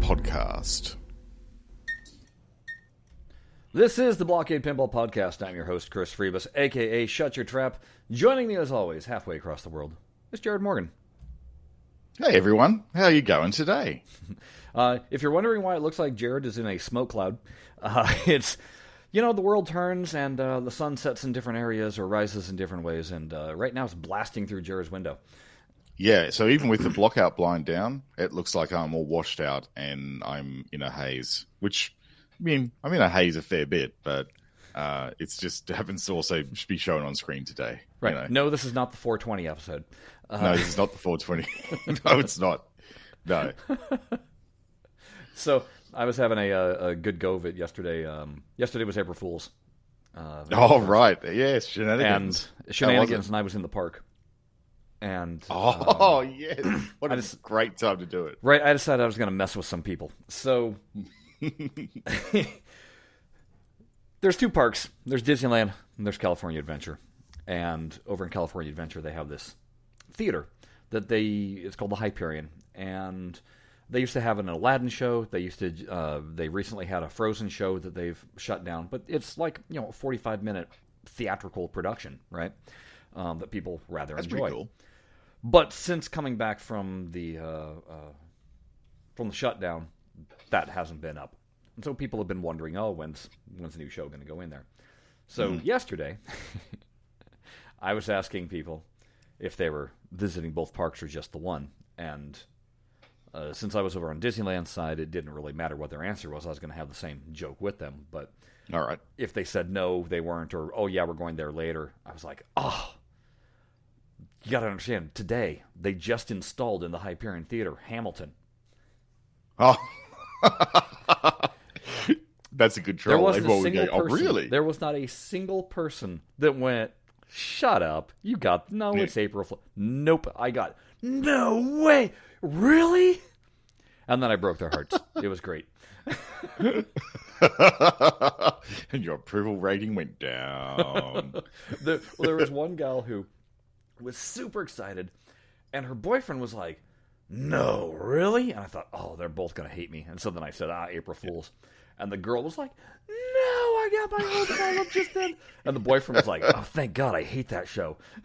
podcast. This is the Blockade Pinball Podcast. I'm your host, Chris Freebus, aka Shut Your Trap. Joining me as always, halfway across the world, is Jared Morgan. Hey everyone, how are you going today? Uh, if you're wondering why it looks like Jared is in a smoke cloud, uh, it's you know the world turns and uh, the sun sets in different areas or rises in different ways, and uh, right now it's blasting through Jared's window. Yeah, so even with the blockout blind down, it looks like I'm all washed out and I'm in a haze. Which, I mean, I'm in a haze a fair bit, but uh, it's just happens to also be shown on screen today. you Right? know. No, this is not the 420 episode. Uh, No, this is not the 420. no, it's not. No. So I was having a, a, a good go of it yesterday. Um, yesterday was April Fool's. Uh, Oh, right. Yes, and shenanigans. shenanigans, and I was in the park. And Oh, um, yes. What a just- great time to do it. right, I decided I was going to mess with some people. So there's two parks. There's Disneyland and there's California Adventure. And over in California Adventure, they have this theater that they it's called the Hyperion, and they used to have an Aladdin show. They used to uh, they recently had a Frozen show that they've shut down, but it's like you know a 45 minute theatrical production, right? Um, that people rather That's enjoy. pretty cool. But since coming back from the uh, uh, from the shutdown, that hasn't been up, and so people have been wondering, oh, when's when's the new show going to go in there? So yesterday, I was asking people if they were visiting both parks or just the one, and uh, since I was over on Disneyland side, it didn't really matter what their answer was. I was going to have the same joke with them, but All right. if they said no, they weren't, or oh yeah, we're going there later, I was like, oh, you got to understand. Today they just installed in the Hyperion Theater Hamilton. Oh. That's a good There wasn't a single oh, person. really? There was not a single person that went. Shut up! You got no. It's April. Fool." Nope. I got no way. Really? And then I broke their hearts. it was great. and your approval rating went down. the, well, there was one gal who was super excited, and her boyfriend was like, "No, really?" And I thought, "Oh, they're both gonna hate me." And so then I said, "Ah, April Fools," and the girl was like, "No, I got my hopes all up just then." And the boyfriend was like, "Oh, thank God, I hate that show."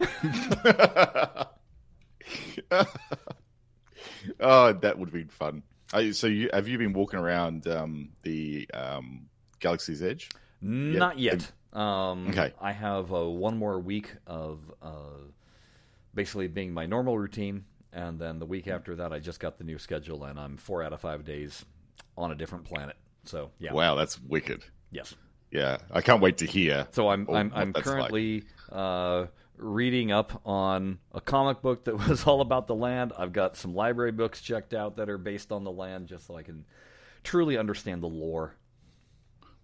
oh, that would have been fun. So, you, have you been walking around um, the um, Galaxy's Edge? Not yet. Um, Okay. I have uh, one more week of uh, basically being my normal routine, and then the week after that, I just got the new schedule, and I'm four out of five days on a different planet. So yeah, Wow, that's wicked. yes. Yeah, I can't wait to hear. So I'm I'm, I'm that's like. currently uh, reading up on a comic book that was all about the land. I've got some library books checked out that are based on the land, just so I can truly understand the lore.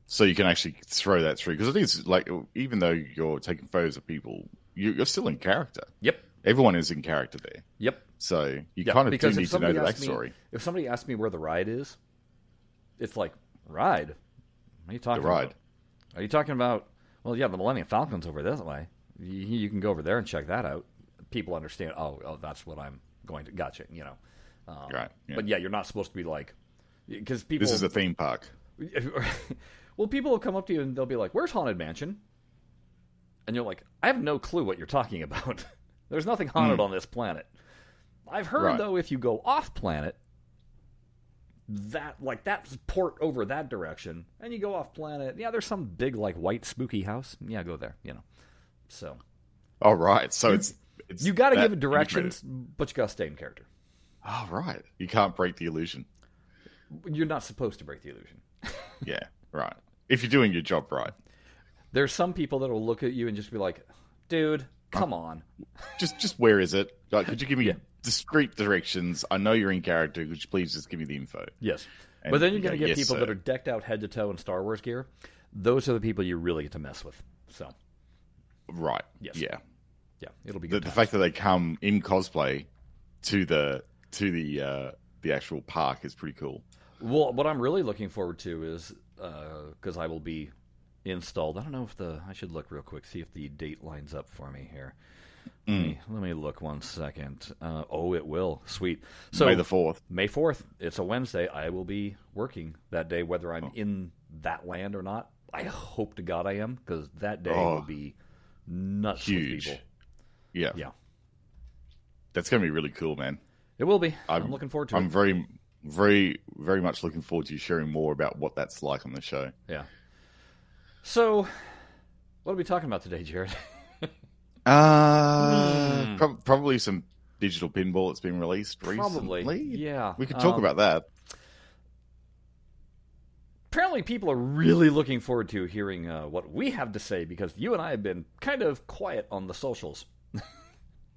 So you can actually throw that through because it is like even though you're taking photos of people, you, you're still in character. Yep. Everyone is in character there, Yep. so you Yeah, kind of do need to know the asks me- backstory. if somebody asks me where the ride is, it's like ride. What are you talking The ride. about? Are you talking about? Well, yeah, the Millennium Falcon's over this way. You, you can go over there and check that out. People understand. Oh, oh, that's what I'm going to. Gotcha. You know. Um, Right, yeah. But yeah, you're not supposed to be like because people. This is a theme park. well, people will come up to you and they'll be like, "Where's Haunted Mansion?" And you're like, "I have no clue what you're talking about. There's nothing haunted hmm. on this planet." I've heard. Right. though, if you go off planet, that like that port over that direction, and you go off planet, yeah, there's some big like white spooky house. Yeah, go there. You know. So All right, so it's it's you got to give it directions, but you got to stay in character. All right. you can't break the illusion. You're not supposed to break the illusion. Yeah, right. If you're doing your job right, There's some people that will look at you and just be like, "Dude, come on." just just where is it? Like, could you give me discrete directions? I know you're in character. Could you please just give me the info? Yes. And but then you you're going to get "Yes, people sir." that are decked out head to toe in Star Wars gear. Those are the people you really get to mess with. So, Right. Yes. Yeah. yeah, it'll be good. the times. fact that they come in cosplay to the to the uh, the actual park is pretty cool. well, what I'm really looking forward to is because I will be installed. I don't know if the I should look real quick see if the date lines up for me here. Let, me, let me look one second. Uh, oh, it will. Sweet. So May the fourth. May 4th, it's a Wednesday. I will be working that day, whether Oh. I'm in that land or not. I hope to God I am, because that day Oh. will be nuts Huge. people. Yeah. Yeah. That's gonna be really cool, man. It will be. I'm, I'm- looking forward to I'm it. very, very, very much looking forward to you sharing more about what that's like on the show. Yeah. So, what are we talking about today, Jared? Uh, Hmm. prob- probably some digital pinball that's been released Probably. recently. Yeah. We could talk Um, about that. Apparently, people are really looking forward to hearing uh, what we have to say because you and I have been kind of quiet on the socials.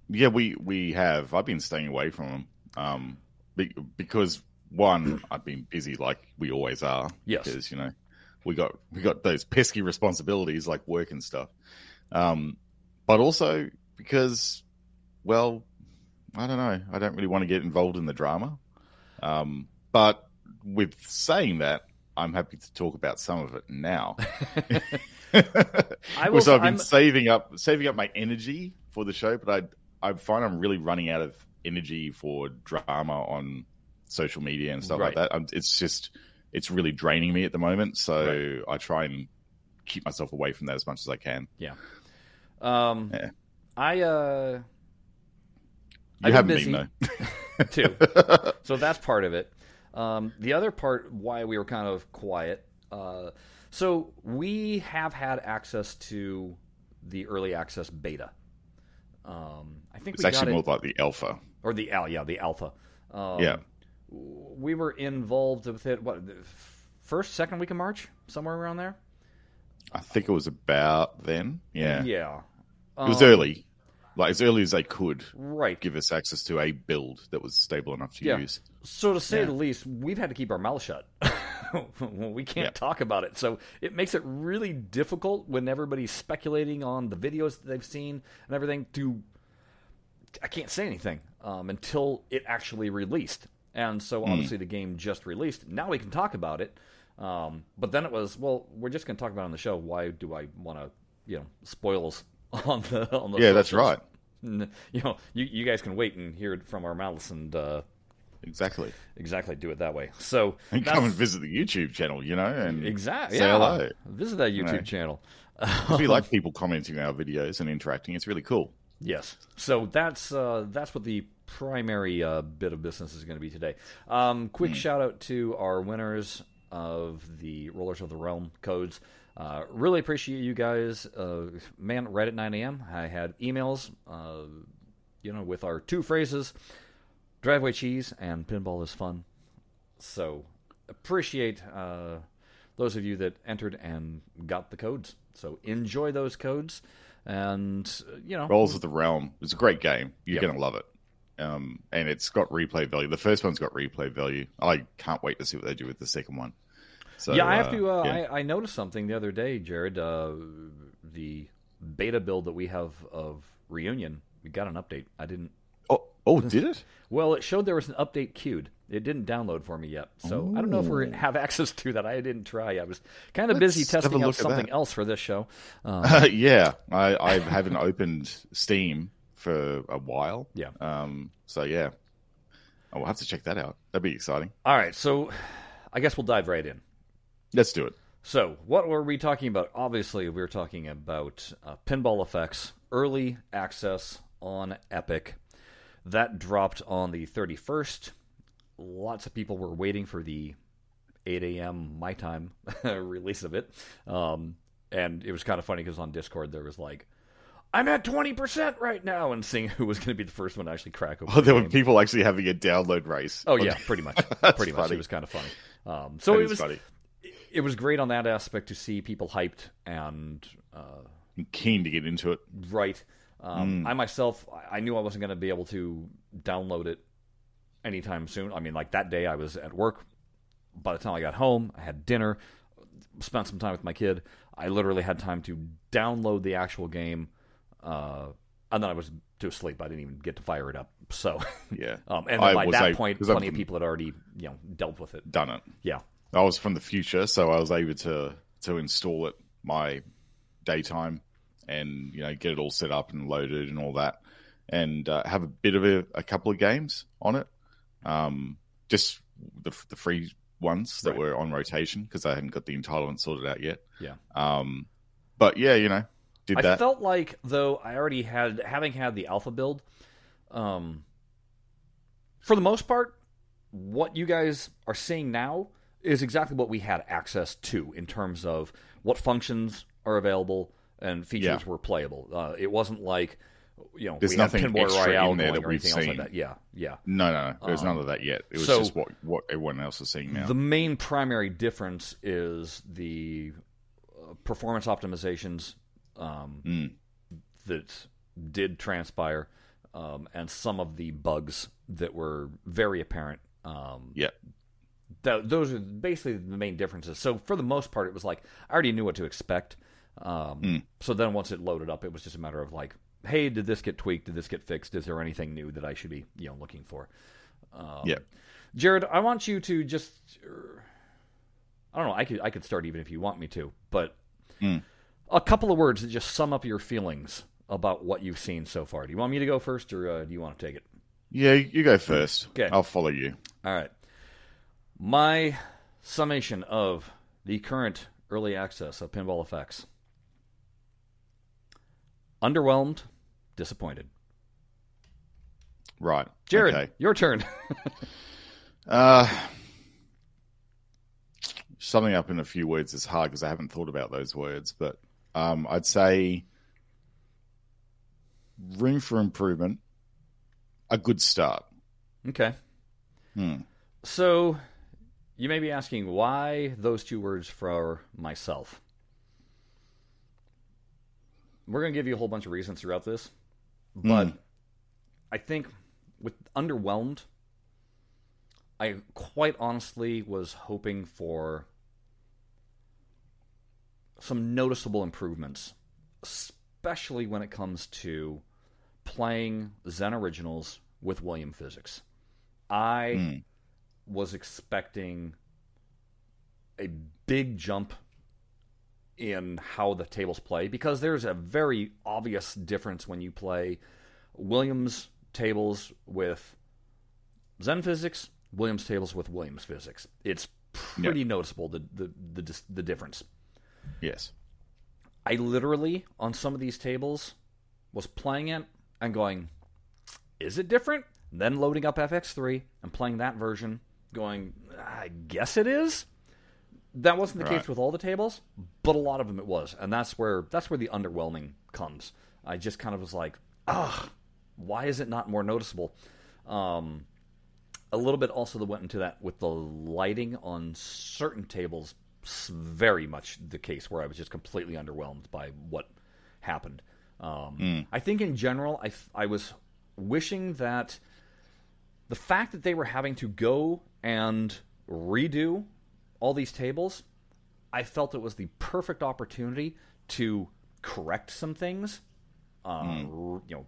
Yeah, we we have. I've been staying away from them um, be, because one, I've been busy like we always are. Yes. because you know we got we got those pesky responsibilities like work and stuff. Um, but also because, well, I don't know. I don't really want to get involved in the drama. Um, but with saying that, I'm happy to talk about some of it now. I will. so I've been I'm- saving up saving up my energy for the show, but I I find I'm really running out of energy for drama on social media and stuff Right. like that. I'm, it's just it's really draining me at the moment. So I try and keep myself away from that as much as I can. um, Yeah. I uh, You I've haven't been been too. so that's part of it. Um, the other part, why we were kind of quiet. Uh, so we have had access to the early access beta. Um, I think it's we actually got more it, like the alpha. or the al, yeah, the alpha. Um, Yeah. We were involved with it. What the first, second week of March, somewhere around there. I think it was about then. Yeah, yeah. it was Um, early, like as early as they could right? give us access to a build that was stable enough to Yeah. use. So to say Yeah. the least, we've had to keep our mouth shut. we can't Yeah. talk about it. So it makes it really difficult when everybody's speculating on the videos that they've seen and everything to I can't say anything um, until it actually released. And so Hmm. obviously the game just released. Now we can talk about it. Um, but then it was, well, we're just going to talk about it on the show. Why do I want to, you know, spoils on the on the Yeah, that's right. You know, you, you guys can wait and hear it from our mouths and uh, Exactly. exactly do it that way. So And come and visit the YouTube channel, you know, and exactly say yeah. hello. Visit that YouTube know. channel. If you like people commenting on our videos and interacting, it's really cool. Yes. So that's uh, that's what the primary uh, bit of business is going to be today. Um, quick shout out to our winners of the Rollers of the Realm codes. Uh, really appreciate you guys. Uh, man, right at 9 a.m., I had emails, uh, you know, with our two phrases driveway cheese and pinball is fun. So appreciate uh, those of you that entered and got the codes. So enjoy those codes. And, uh, you know, Rollers of the Realm. is a great game. You're Yep. going to love it. Um, and it's got replay value. The first one's got replay value. I can't wait to see what they do with the second one. So yeah, I have uh, to. Uh, yeah. I, I noticed something the other day, Jared. Uh, the beta build that we have of Reunion, we got an update. I didn't. Oh, oh, did it? Well, it showed there was an update queued. It didn't download for me yet, so I don't know if we Ooh. have access to that. I didn't try. I was kind of Let's busy testing out something that. else for this show. Uh, yeah, I, I haven't opened Steam for a while. Yeah. Um. So yeah, I will have to check that out. That'd be exciting. all right, so I guess we'll dive right in. Let's do it. So, what were we talking about? Obviously, we were talking about uh, Pinball Effects early access on Epic. That dropped on the 31st. Lots of people were waiting for the 8 a.m. my time release of it. Um, and it was kind of funny because on Discord there was like, I'm at 20% right now, and seeing who was going to be the first one to actually crack open Oh, there were people actually having a download race. Oh, yeah, pretty much. Pretty much. It was kind of funny. Um, so That it was funny. it was great on that aspect to see people hyped and uh, keen to get into it. right. Um, I myself, I- I knew I wasn't going to be able to download it anytime soon. I mean, like that day, I was at work. By the time I got home, I had dinner, spent some time with my kid. I literally had time to download the actual game, uh, and then I was to sleep. I didn't even get to fire it up. So, Yeah. um, and by that able- point, I'm plenty of people had already, you know, dealt with it. Done it. Yeah, I was from the future, so I was able to to install it my daytime and you know get it all set up and loaded and all that, and uh, have a bit of a, a couple of games on it. Um, just the the free ones that Right. were on rotation because I hadn't got the entitlement sorted out yet. Yeah. Um, but yeah, you know, did I that. felt like though I already had having had the alpha build, um, for the most part, what you guys are seeing now is exactly what we had access to in terms of what functions are available and features Yeah. were playable. Uh, it wasn't like you know There's we nothing extra Royale in there that we've else like seen. that. Yeah, yeah. no, no, no. There's Um, none of that yet. It was so- just what what everyone else is seeing now. The main primary difference is the uh, performance optimizations um, Mm. that did transpire, um, and some of the bugs that were very apparent. Um, Yeah. that, those are basically the main differences. So for the most part, it was like I already knew what to expect. Um, Mm. So then once it loaded up, it was just a matter of like, hey, did this get tweaked? Did this get fixed? Is there anything new that I should be you know looking for? Um, Yeah. Jared, I want you to just. I don't know. I could I could start even if you want me to, but Mm. A couple of words that just sum up your feelings about what you've seen so far. Do you want me to go first, or uh, do you want to take it? Yeah, you go first. Okay. I'll follow you. All right. My summation of the current early access of Pinball Effects. Underwhelmed, disappointed. Right. Jared, Okay. your turn. Uh, summing up in a few words is hard because I haven't thought about those words, but um, I'd say room for improvement, a good start. okay. Hmm. So, you may be asking why those two words for myself. We're going to give you a whole bunch of reasons throughout this, but Hmm. I think with underwhelmed, I quite honestly was hoping for some noticeable improvements, especially when it comes to playing Zen Originals with William Physics. I Hmm. was expecting a big jump in how the tables play because there's a very obvious difference when you play Williams tables with Zen physics, Williams tables with Williams physics. It's pretty noticeable the, the the the difference. Yes. I literally on some of these tables was playing it and going, "Is it different?" Then loading up FX3 and playing that version, going, "I guess it is." That wasn't the Right. case with all the tables, but a lot of them it was, and that's where that's where the underwhelming comes. I just kind of was like, "Ah, why is it not more noticeable?" Um, a little bit also that went into that with the lighting on certain tables very much the case where I was just completely underwhelmed by what happened. Um, I think in general, I, I was wishing that the fact that they were having to go and redo all these tables, I felt it was the perfect opportunity to correct some things, uh, r- you know,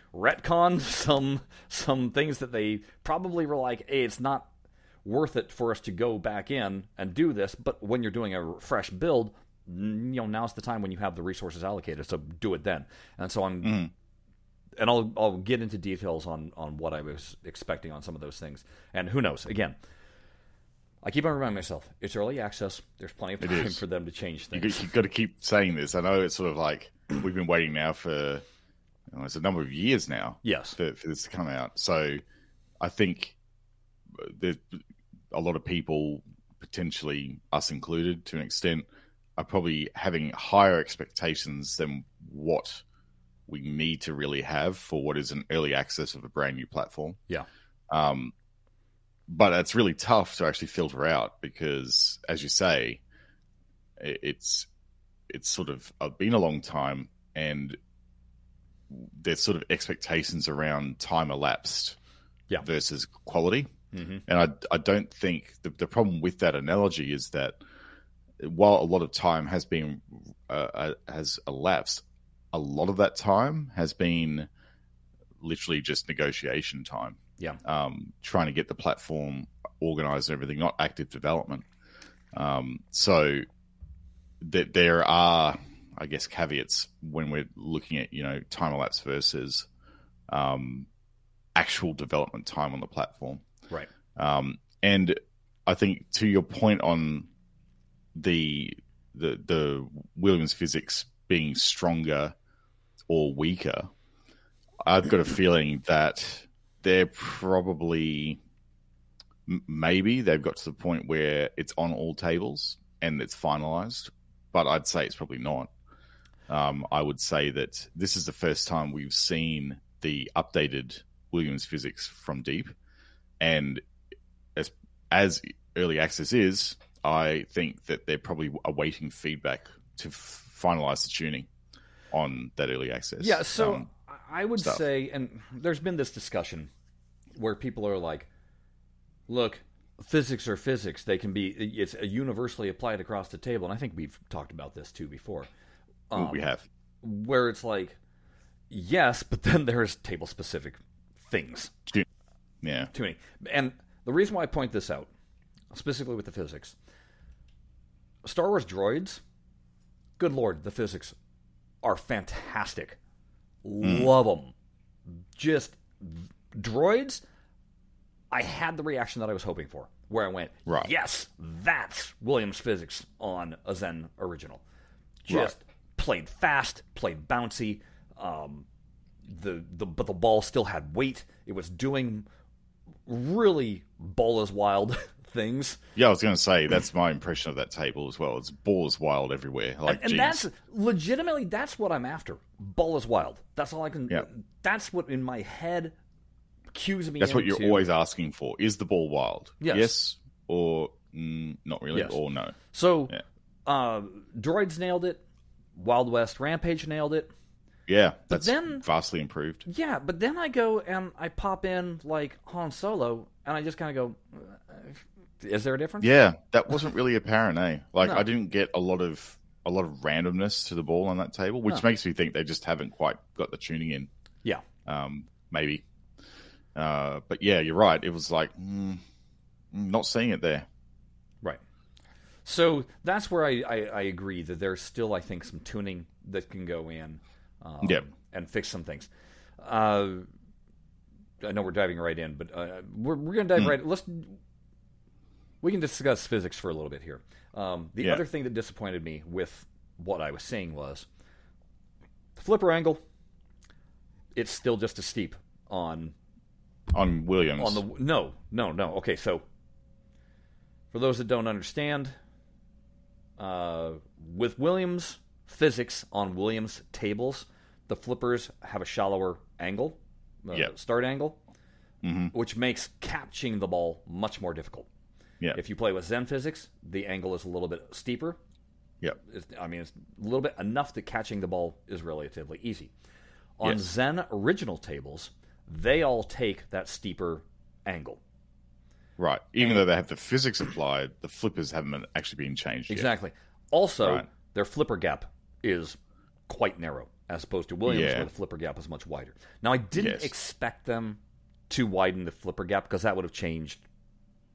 retcon some some things that they probably were like, "Hey, it's not worth it for us to go back in and do this." But when you're doing a fresh build, you know, now's the time when you have the resources allocated, so do it then. And so I'm mm-hmm. and I'll I'll get into details on on what I was expecting on some of those things. And who knows? Again, I keep on reminding myself it's early access. There's plenty of time for them to change things. You've got to keep saying this. I know it's sort of like we've been waiting now for you know, it's a number of years now Yes. for, for this to come out. So I think uh, there's a lot of people, potentially us included to an extent, are probably having higher expectations than what we need to really have for what is an early access of a brand new platform. Yeah. Um, but it's really tough to actually filter out because, as you say, it's it's sort of uh, been a long time, and there's sort of expectations around time elapsed Yeah. versus quality. Hmm And I, I don't think the, the problem with that analogy is that while a lot of time has been uh, uh, has elapsed, a lot of that time has been literally just negotiation time. Yeah. um, trying to get the platform organized and everything, not active development. Um, so that there are I guess, caveats when we're looking at you know time elapse versus um, actual development time on the platform. Right. Um, and I think to your point on the the the Williams physics being stronger or weaker, I've got a feeling that they're probably maybe they've got to the point where it's on all tables and it's finalized, but I'd say it's probably not. Um, I would say that this is the first time we've seen the updated Williams physics from Deep, and as as early access is, I think that they're probably awaiting feedback to f- finalize the tuning on that early access. Yeah, so um, I would stuff. say, and there's been this discussion where people are like, look, physics are physics. They can be, it's universally applied across the table. And I think we've talked about this too before. Um, we have. Where it's like, yes, but then there's table specific things, Tu- Too many. And the reason why I point this out, specifically with the physics, Star Wars droids, good lord, the physics are fantastic. Love them. Just droids. I had the reaction that I was hoping for, where I went, Right. yes, that's Williams physics on a Zen original. Just played fast, played bouncy. Um, the the but the ball still had weight. It was doing really ball is wild things. Yeah, I was going to say that's my impression of that table as well. It's ball is wild everywhere. Like, and geez. that's legitimately that's what I'm after. Ball is wild. That's all I can. Yeah. That's what in my head cues me. that's what you're always asking for. Is the ball wild? Yes. or mm, not really, Yes. or no? So, Yeah. uh, droids nailed it. Wild West Rampage nailed it. Yeah, that's then- vastly improved. Yeah, but then I go and I pop in like Han Solo, and I just kind of go, "Is there a difference?" Yeah, that wasn't really apparent, eh? Like No. I didn't get a lot of a lot of randomness to the ball on that table, which No. makes me think they just haven't quite got the tuning in. Yeah. Um, maybe. Uh, but yeah, you're right. It was like mm, mm, not seeing it there. Right. So that's where I, I, I agree that there's still, I think, some tuning that can go in um, Yep. and fix some things. Uh, I know we're diving right in, but uh, we're, we're going to dive right. Let's we can discuss physics for a little bit here. Um, the Yeah. other thing that disappointed me with what I was seeing was the flipper angle. It's still just as steep on On Williams, on the no no no okay so for those that don't understand uh, with williams physics on williams tables the flippers have a shallower angle uh, Yep. start angle Mhm. which makes catching the ball much more difficult yeah, if you play with zen physics the angle is a little bit steeper yep, it's, I mean, it's a little bit enough that catching the ball is relatively easy. On Yes. Zen original tables, they all take that steeper angle. right. Even though they have the physics applied, the flippers haven't actually been changed yet. Exactly. Also, Right. their flipper gap is quite narrow as opposed to Williams, Yeah. where the flipper gap is much wider. Now, I didn't Yes. expect them to widen the flipper gap because that would have changed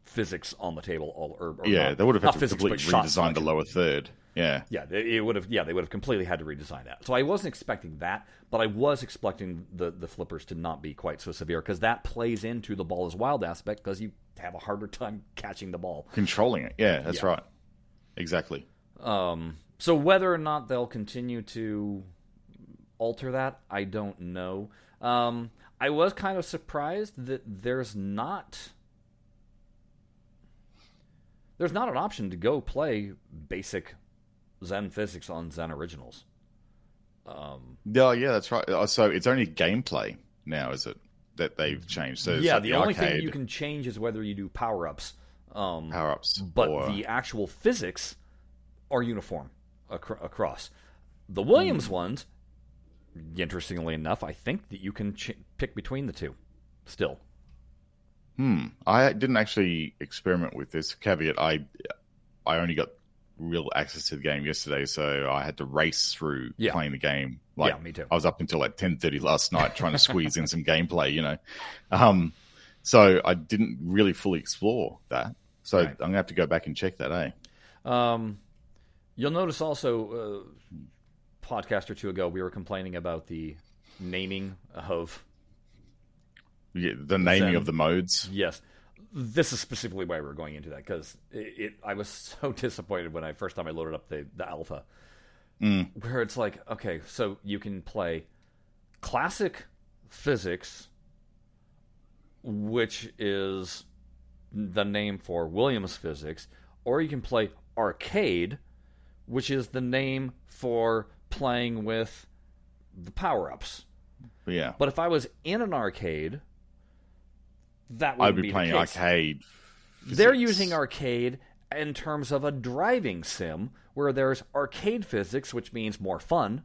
physics on the table. All or, or Yeah, not- they would have had to physics, completely redesign the lower third. Yeah, Yeah, they- it would have. Yeah, they would have completely had to redesign that. So I wasn't expecting that, but I was expecting the the flippers to not be quite so severe because that plays into the ball is wild aspect because you have a harder time catching the ball. controlling it. Yeah, that's Yeah. right. Exactly. Um, so whether or not they'll continue to alter that, I don't know. Um, I was kind of surprised that there's not there's not an option to go play basic Zen physics on Zen originals. Um, Yeah, yeah, that's right. Uh, So it's only gameplay now, is it? That they've changed. So yeah, like the, only thing you can change is whether you do power ups. Um, power ups, but or, the actual physics are uniform acro- across. The Williams Hmm. ones, interestingly enough, I think that you can ch- pick between the two. Still, Hmm. I didn't actually experiment with this caveat. I I only got real access to the game yesterday, so I had to race through Yeah. playing the game. Like, Yeah, me too. I was up until like ten thirty last night trying to squeeze in some gameplay. You know, um, so I didn't really fully explore that. So Right. I'm gonna have to go back and check that. Eh? um, you'll notice also uh, podcast or two ago, we were complaining about the naming of Yeah, the naming Zen. of the modes. yes. This is specifically why we're going into that because it, it. I was so disappointed when I first time I loaded up the the alpha, mm. where it's like, okay, so you can play classic physics, which is the name for Williams physics, or you can play arcade, which is the name for playing with the power ups. Yeah, But if I was in an arcade, that would I'd be be playing the arcade. They're using arcade in terms of a driving sim, where there's arcade physics, which means more fun,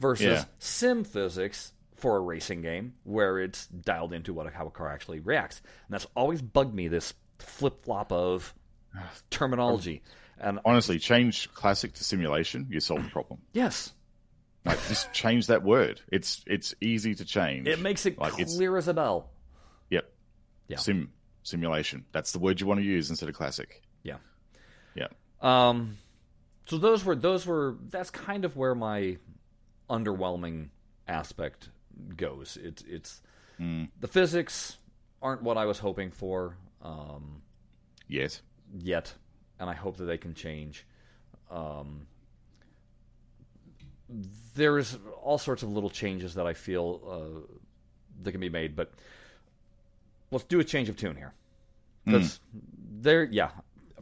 versus Yeah. sim physics for a racing game, where it's dialed into what how a car actually reacts. And that's always bugged me. This flip flop of terminology. And Honestly, change classic to simulation. You solve the problem. yes, Like just change that word. It's it's easy to change. it makes it Like, it's- clear as a bell. Yep. Yeah. Sim simulation. That's the word you want to use instead of classic. Yeah. Yeah. Um, so those were those were that's kind of where my underwhelming aspect goes. It's it's the physics aren't what I was hoping for um, Yes. yet, and I hope that they can change. Um, there's all sorts of little changes that I feel uh, that can be made, but let's do a change of tune here. Because there, yeah,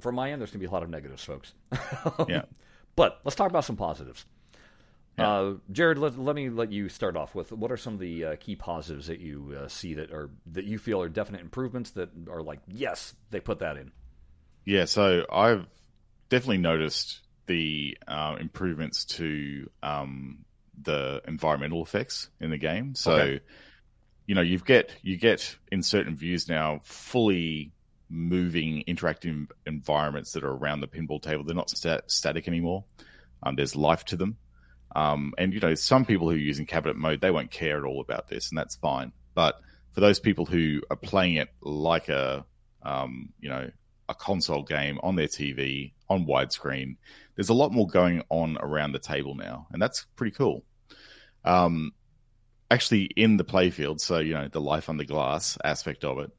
from my end, there's going to be a lot of negatives, folks. Yeah. But let's talk about some positives. Yeah. Uh, Jared, let, let me let you start off with what are some of the uh, key positives that you uh, see that are that you feel are definite improvements that are like yes they put that in. Yeah, so I've definitely noticed the uh, improvements to um, the environmental effects in the game. So, Okay. you know, you get you get in certain views now fully moving interactive environments that are around the pinball table. They're not sta- static anymore. Um, there's life to them. Um, and you know, some people who are using cabinet mode, they won't care at all about this, and that's fine. But for those people who are playing it like a, um, you know, a console game on their TV on widescreen, there's a lot more going on around the table now, and that's pretty cool. Um, actually, in the playfield, so you know, the life under glass aspect of it,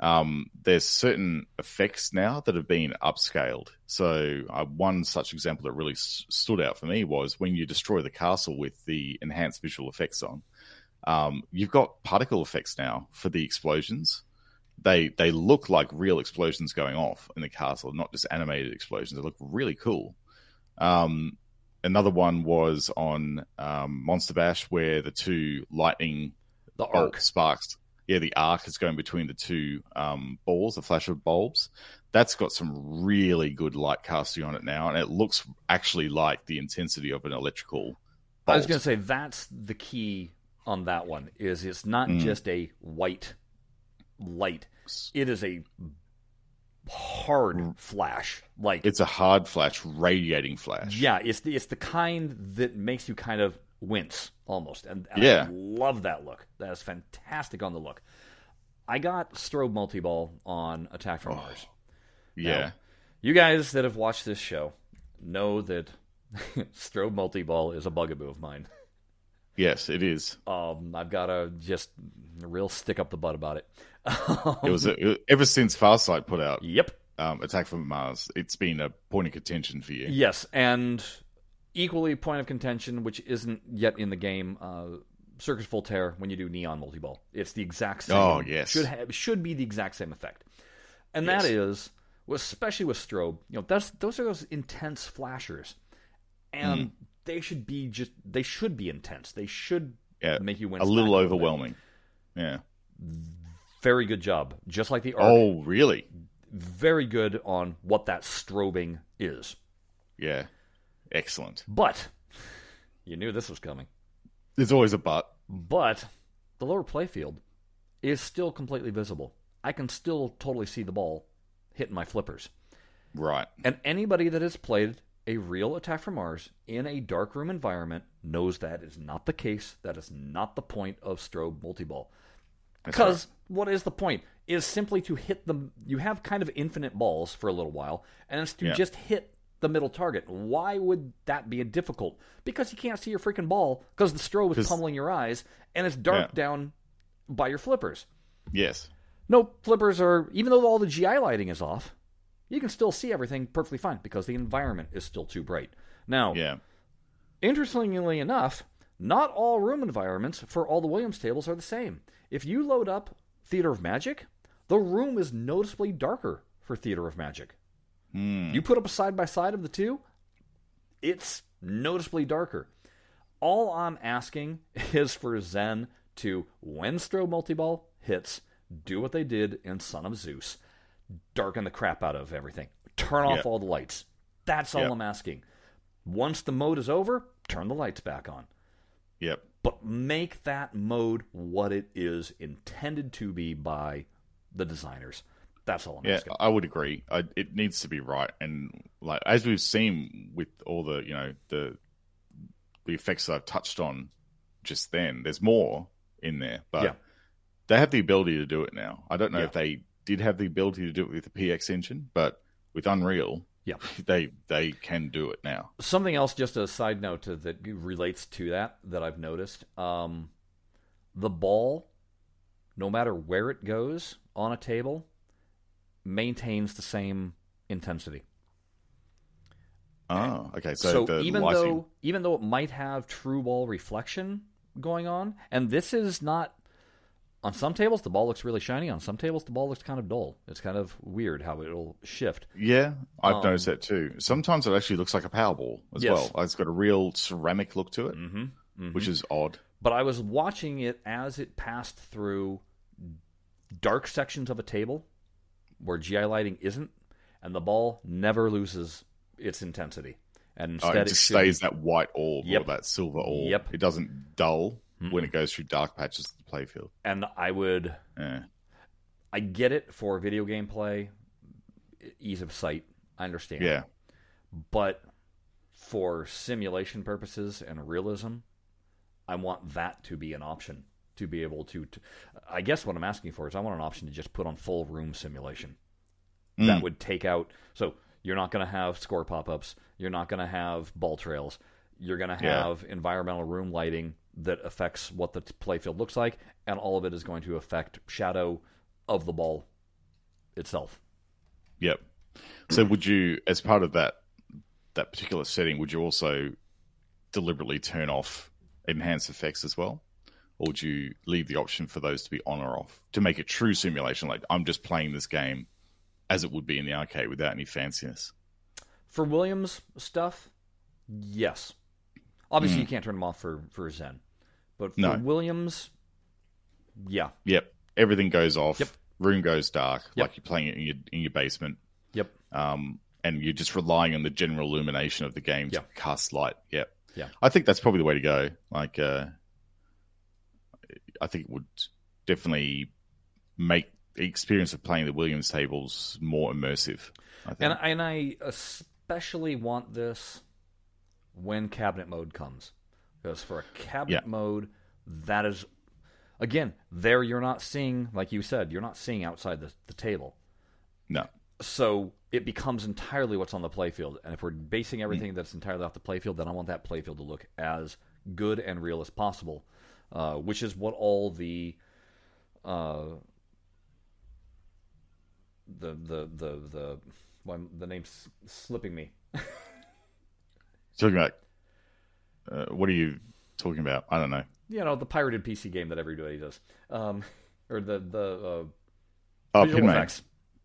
um, there's certain effects now that have been upscaled. So uh, one such example that really s- stood out for me was when you destroy the castle with the enhanced visual effects on. Um, you've got particle effects now for the explosions. They they look like real explosions going off in the castle, not just animated explosions. They look really cool. Um, another one was on um, Monster Bash where the two lightning The arc. sparks. Yeah, the arc is going between the two um, balls, the flash of bulbs. That's got some really good light casting on it now, and it looks actually like the intensity of an electrical. I was going to say that's the key on that one is it's not Mm. just a white light. It is a hard flash. Like It's a hard flash, radiating flash. yeah, it's the it's the kind that makes you kind of wince almost. And, and Yeah. I love that look. That is fantastic on the look. I got strobe multi-ball on Attack from Mars. yeah. You guys that have watched this show know that strobe multi-ball is a bugaboo of mine. Yes, it is. Um, I've got a just a real stick up the butt about it. It was a, ever since Farsight put out Yep. um, Attack from Mars. It's been a point of contention for you. Yes, and equally point of contention, which isn't yet in the game. Uh, Circus Voltaire when you do neon multi-ball, it's the exact same. Oh, yes. should have should be the exact same effect, and that Yes. is, well, especially with strobe. You know, that's those are those intense flashers, and Mm. they should be just they should be intense. They should Yeah, make you win a little overwhelming. Yeah. Very good job, just like the arc. Oh, really? Very good on what that strobing is. Yeah. Excellent. But you knew this was coming. There's always a but. But the lower playfield is still completely visible. I can still totally see the ball hitting my flippers. Right. And anybody that has played a real Attack from Mars in a darkroom environment knows that is not the case. That is not the point of strobe multi-ball. Because what is the point? Is simply to hit the. You have kind of infinite balls for a little while, and it's to Yeah. just hit the middle target. Why would that be difficult? Because you can't see your freaking ball because the strobe is pummeling your eyes and it's dark Yeah. down by your flippers. Yes. No, flippers are, even though all the GI lighting is off, you can still see everything perfectly fine because the environment is still too bright. Now, Yeah. interestingly enough, not all room environments for all the Williams tables are the same. If you load up Theater of Magic, the room is noticeably darker for Theater of Magic. Hmm. You put up a side by side of the two, it's noticeably darker. All I'm asking is for Zen to, when strobe multiball hits, do what they did in Son of Zeus darken the crap out of everything, turn off Yeah. all the lights. That's all Yeah. I'm asking. Once the mode is over, turn the lights back on. Yep. But make that mode what it is intended to be by the designers. That's all I'm Yeah, asking. I would agree. I, it needs to be right, and like as we've seen with all the you know the the effects that I've touched on just then, there's more in there, but Yeah. they have the ability to do it now. I don't know Yeah. if they did have the ability to do it with the PX engine, but with Unreal, Yeah. they they can do it now. Something else, just a side note to, that relates to that that I've noticed. Um, the ball, no matter where it goes on a table, maintains the same intensity. Oh, okay. So, So, even though even though it might have true ball reflection going on, and this is not on some tables the ball looks really shiny. On some tables the ball looks kind of dull. It's kind of weird how it'll shift. yeah, I've um, noticed that too. Sometimes it actually looks like a Powerball as Yes. well. It's got a real ceramic look to it, Mm-hmm. which is odd. But I was watching it as it passed through dark sections of a table where GI lighting isn't, and the ball never loses its intensity. And Oh, instead, it it just should- stays that white orb Yep. or that silver orb. Yep. It doesn't dull when it goes through dark patches of the playfield. And I would, Yeah. I get it for video game play, ease of sight. I understand. Yeah. But for simulation purposes and realism, I want that to be an option to be able to, to. I guess what I'm asking for is I want an option to just put on full room simulation. That Mm. would take out. So you're not going to have score pop ups. You're not going to have ball trails. You're going to Yeah. have environmental room lighting that affects what the playfield looks like, and all of it is going to affect shadow of the ball itself. Yep. So would you, as part of that that particular setting, would you also deliberately turn off enhanced effects as well? Or would you leave the option for those to be on or off to make a true simulation? Like I'm just playing this game as it would be in the arcade without any fanciness. For Williams stuff, yes. Obviously, you can't turn them off for, for Zen. But for No. Williams, yeah. Yep. Everything goes off. Yep. Room goes dark, Yep. like you're playing it in your in your basement. Yep. um, and you're just relying on the general illumination of the game to Yeah. cast light. Yep. Yeah. I think that's probably the way to go. Like, uh, I think it would definitely make the experience of playing the Williams tables more immersive. I think. And, and I especially want this when cabinet mode comes. Because for a cabinet Yeah. mode, that is, again, there you're not seeing, like you said, you're not seeing outside the, the table. no. So it becomes entirely what's on the playfield. And if we're basing everything that's entirely off the playfield, then I want that playfield to look as good and real as possible, uh, which is what all the. Uh, the the the the well, the name's slipping me. About uh, what are you talking about? I don't know. You know the pirated PC game that everybody does, um, or the the uh, Oh, visual effects.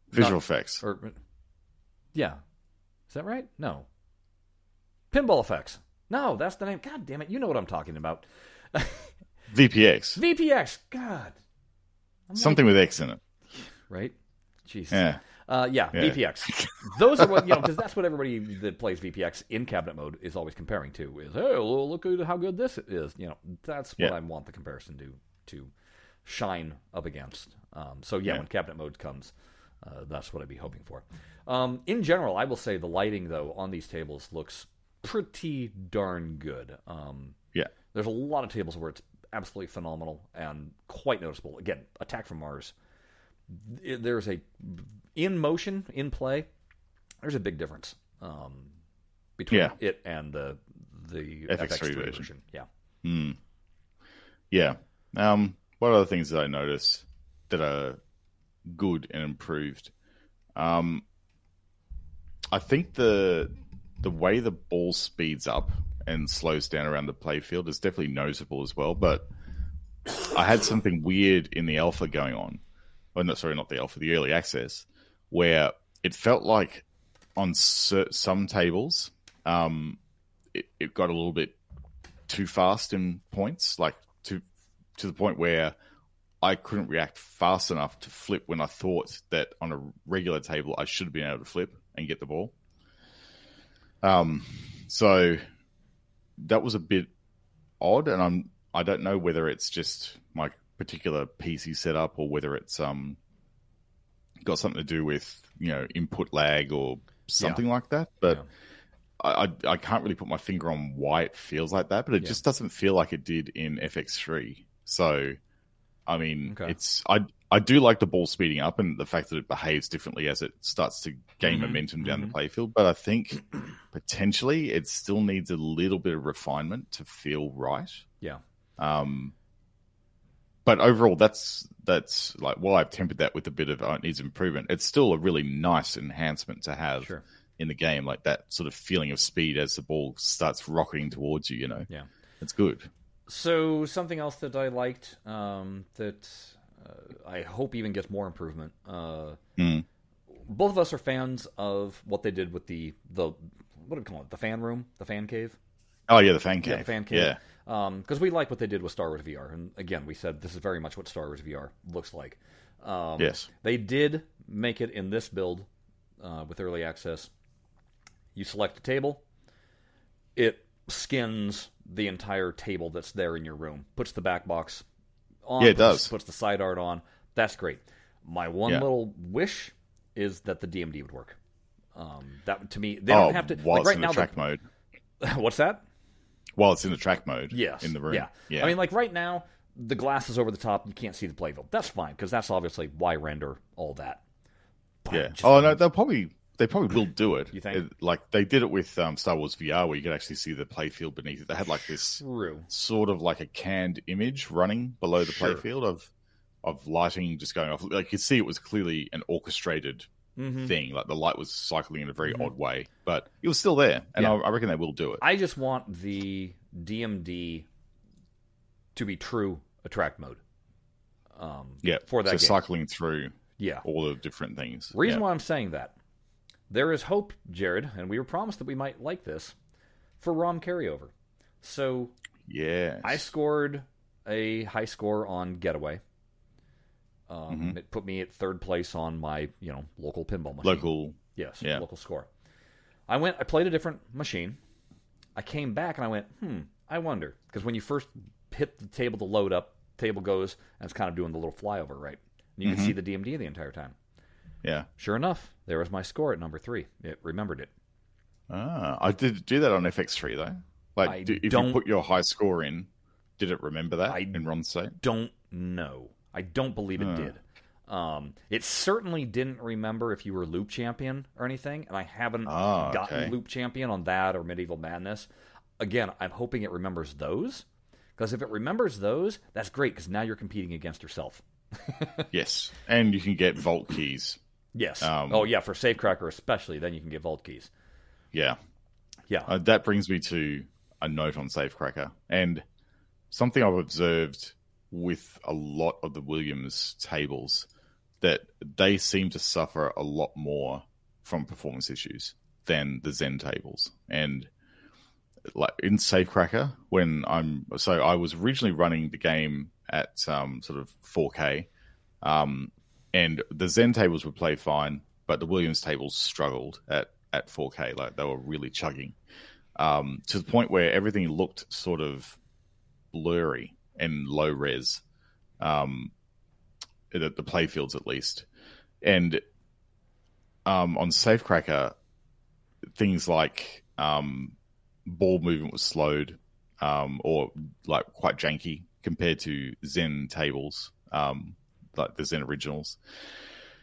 Visual Not- effects. Or yeah, is that right? No. Pinball effects. No, that's the name. God damn it! You know what I'm talking about. VPX. VPX. God. I'm Something with X in it. right? Jesus. Yeah. Uh, yeah, Yeah. VPX. Those are what you know because that's what everybody that plays VPX in cabinet mode is always comparing to. Is hey, well, look at how good this is. You know, that's what Yeah. I want the comparison to to shine up against. Um, so yeah, Yeah. when cabinet mode comes, uh, that's what I'd be hoping for. Um, in general, I will say the lighting though on these tables looks pretty darn good. Um, Yeah. there's a lot of tables where it's absolutely phenomenal and quite noticeable. Again, Attack from Mars. There's a in motion, in play. There's a big difference. Um, between Yeah. it and the the FX3 FX3 version. version. Yeah. Hmm. Yeah. Um, what other things did I notice that are good and improved? Um, I think the the way the ball speeds up and slows down around the playfield is definitely noticeable as well. But I had something weird in the alpha going on. Well, not sorry, not the alpha, the early access, where it felt like on some tables, um, it, it got a little bit too fast in points, like to to the point where I couldn't react fast enough to flip when I thought that on a regular table I should have been able to flip and get the ball. Um, so that was a bit odd, and I'm I don't know whether it's just my particular PC setup or whether it's um got something to do with you know input lag or something like that, but. Yeah. I, I I can't really put my finger on why it feels like that, but it Yeah. just doesn't feel like it did in FX3. So, I mean, Okay. it's I I do like the ball speeding up and the fact that it behaves differently as it starts to gain Mhm, momentum down mhm. the playfield. But I think potentially it still needs a little bit of refinement to feel right. Yeah. Um, but overall, that's that's like while I've tempered that with a bit of uh, it needs improvement, it's still a really nice enhancement to have Sure. in the game, like that sort of feeling of speed as the ball starts rocketing towards you. You know, Yeah. it's good. So something else that I liked um, that uh, I hope even gets more improvement. Uh, Mm. Both of us are fans of what they did with the the what do we call it? The fan room, the fan cave. Oh yeah, the fan cave. Yeah, the fan cave. Yeah, Because we like what they did with Star Wars VR, and again, we said this is very much what Star Wars VR looks like. Um, yes, They did make it in this build uh, with early access. You select a table, it skins the entire table that's there in your room, puts the back box on, Yeah, it puts, does. puts the side art on. That's great. My one Yeah. little wish is that the DMD would work. Um, that to me, they oh, don't have to. Like right now, track the- mode. what's that? While it's in the track mode. Yes. in the room. Yeah. yeah. I mean, like right now, the glass is over the top. You can't see the playfield. That's fine because that's obviously why render all that. But yeah. Oh no, they'll probably they probably will do it. You think? It- like they did it with um, Star Wars VR, where you could actually see the playfield beneath it. They had like this True. sort of like a canned image running below the Sure. playfield of of lighting just going off. Like you could see, it was clearly an orchestrated Mhm. thing. Like the light was cycling in a very Mhm. odd way, but it was still there, and Yeah. I, I reckon they will do it. I just want the DMD to be true attract mode. Um, yeah, for that so game. cycling through yeah. all the different things. Reason yeah. why I'm saying that, there is hope, Jared, and we were promised that we might like this for ROM carryover. So yeah, I scored a high score on Getaway. Um, Mhm. It put me at third place on my you know local pinball machine. local. yes, yeah. local score. I went. I played a different machine. I came back and I went, hmm. I wonder because when you first hit the table to load up, table goes and it's kind of doing the little flyover, right? And you Mm-hmm. can see the DMD the entire time. Yeah. Sure enough, there was my score at number three. It remembered it. Ah, I did do that on FX3 though. Like, do, if don't- you put your high score in, did it remember that I- in Ron's state? don't know. I don't believe it Huh. did. Um, it certainly didn't remember if you were loop champion or anything, and I haven't Ah, gotten okay. loop champion on that or medieval madness. Again, I'm hoping it remembers those because if it remembers those, that's great because now you're competing against yourself. Yes, and you can get vault keys. Yes. Um, oh yeah, for Safecracker especially, then you can get vault keys. Yeah, Yeah. uh, that brings me to a note on Safecracker and something I've observed with a lot of the Williams tables that they seem to suffer a lot more from performance issues than the Zen tables. And like in Safecracker, when I'm so I was originally running the game at um, sort of 4K, um, and the Zen tables would play fine, but the Williams tables struggled at at 4K. Like they were really chugging um, to the point where everything looked sort of blurry and low res, um, at the playfields at least, and um, on Safecracker, things like um, ball movement was slowed um, or like quite janky compared to Zen tables, um, like the Zen originals.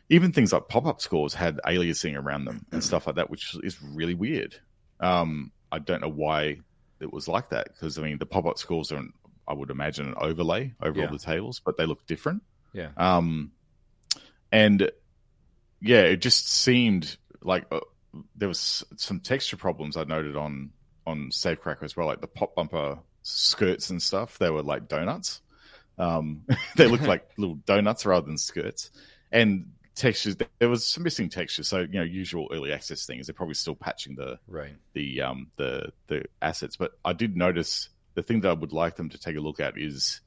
Even things like pop up scores had aliasing around them and stuff like that, which is really weird. Um, I don't know why it was like that because I mean the pop up scores are, I would imagine, an overlay over Yeah. all the tables, but they look different. Yeah. Um, and yeah, it just seemed like uh, there was some texture problems I noted on on Safecracker as well, like the pop bumper skirts and stuff. They were like donuts. Um, they looked like little donuts rather than skirts, and textures. There was some missing texture. So you know, usual early access things. They're probably still patching the Right. the um the the assets. But I did notice the thing that I would like them to take a look at is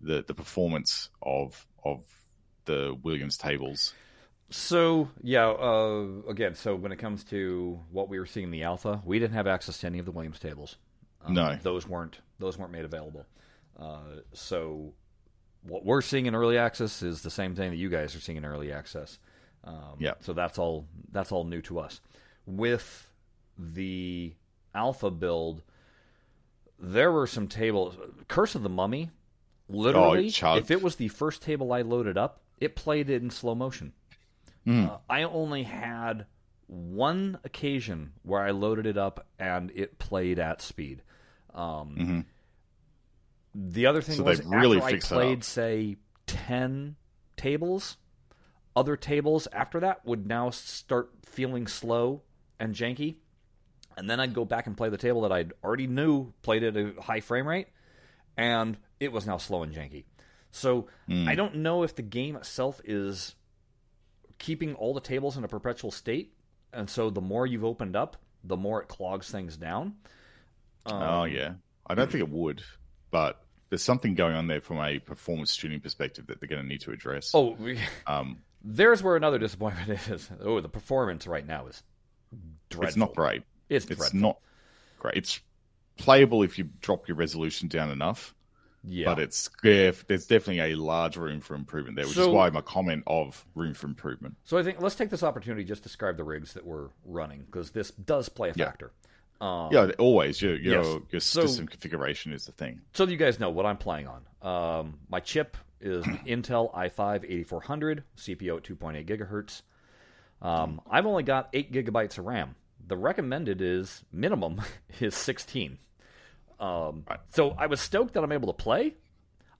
the the performance of of the Williams tables. So yeah, uh, again, so when it comes to what we were seeing in the alpha, we didn't have access to any of the Williams tables. Um, No. those weren't those weren't made available. Uh, so what we're seeing in early access is the same thing that you guys are seeing in early access. Um, Yeah. So that's all that's all new to us. With the alpha build, there were some tables. Curse of the Mummy, literally, chugged. if it was the first table I loaded up, it played it in slow motion. Uh, I only had one occasion where I loaded it up and it played at speed. Um, The other thing So was really after I played, say, ten tables, other tables after that would now start feeling slow and janky, and then I'd go back and play the table that I'd already knew played at a high frame rate, and it was now slow and janky. So Hmm. I don't know if the game itself is keeping all the tables in a perpetual state, and so the more you've opened up, the more it clogs things down. Um, oh yeah, I don't think it would, but there's something going on there from a performance tuning perspective that they're going to need to address. Oh, Um, there's where another disappointment is. Oh, the performance right now is dreadful. it's not great. It's, It's dreadful. not great. It's playable if you drop your resolution down enough. Yeah. but it's yeah, there's definitely a large room for improvement there, which So- is why my comment of room for improvement. So I think let's take this opportunity just to describe the rigs that we're running because this does play a Yeah. factor. Um, Yeah, always your your yes. your So- system configuration is the thing. So you guys know what I'm playing on. Um, my chip is Intel i5 8400 CPU at 2.8 gigahertz. Um, I've only got eight gigabytes of RAM. The recommended is minimum is 16. Um, Right. So I was stoked that I'm able to play.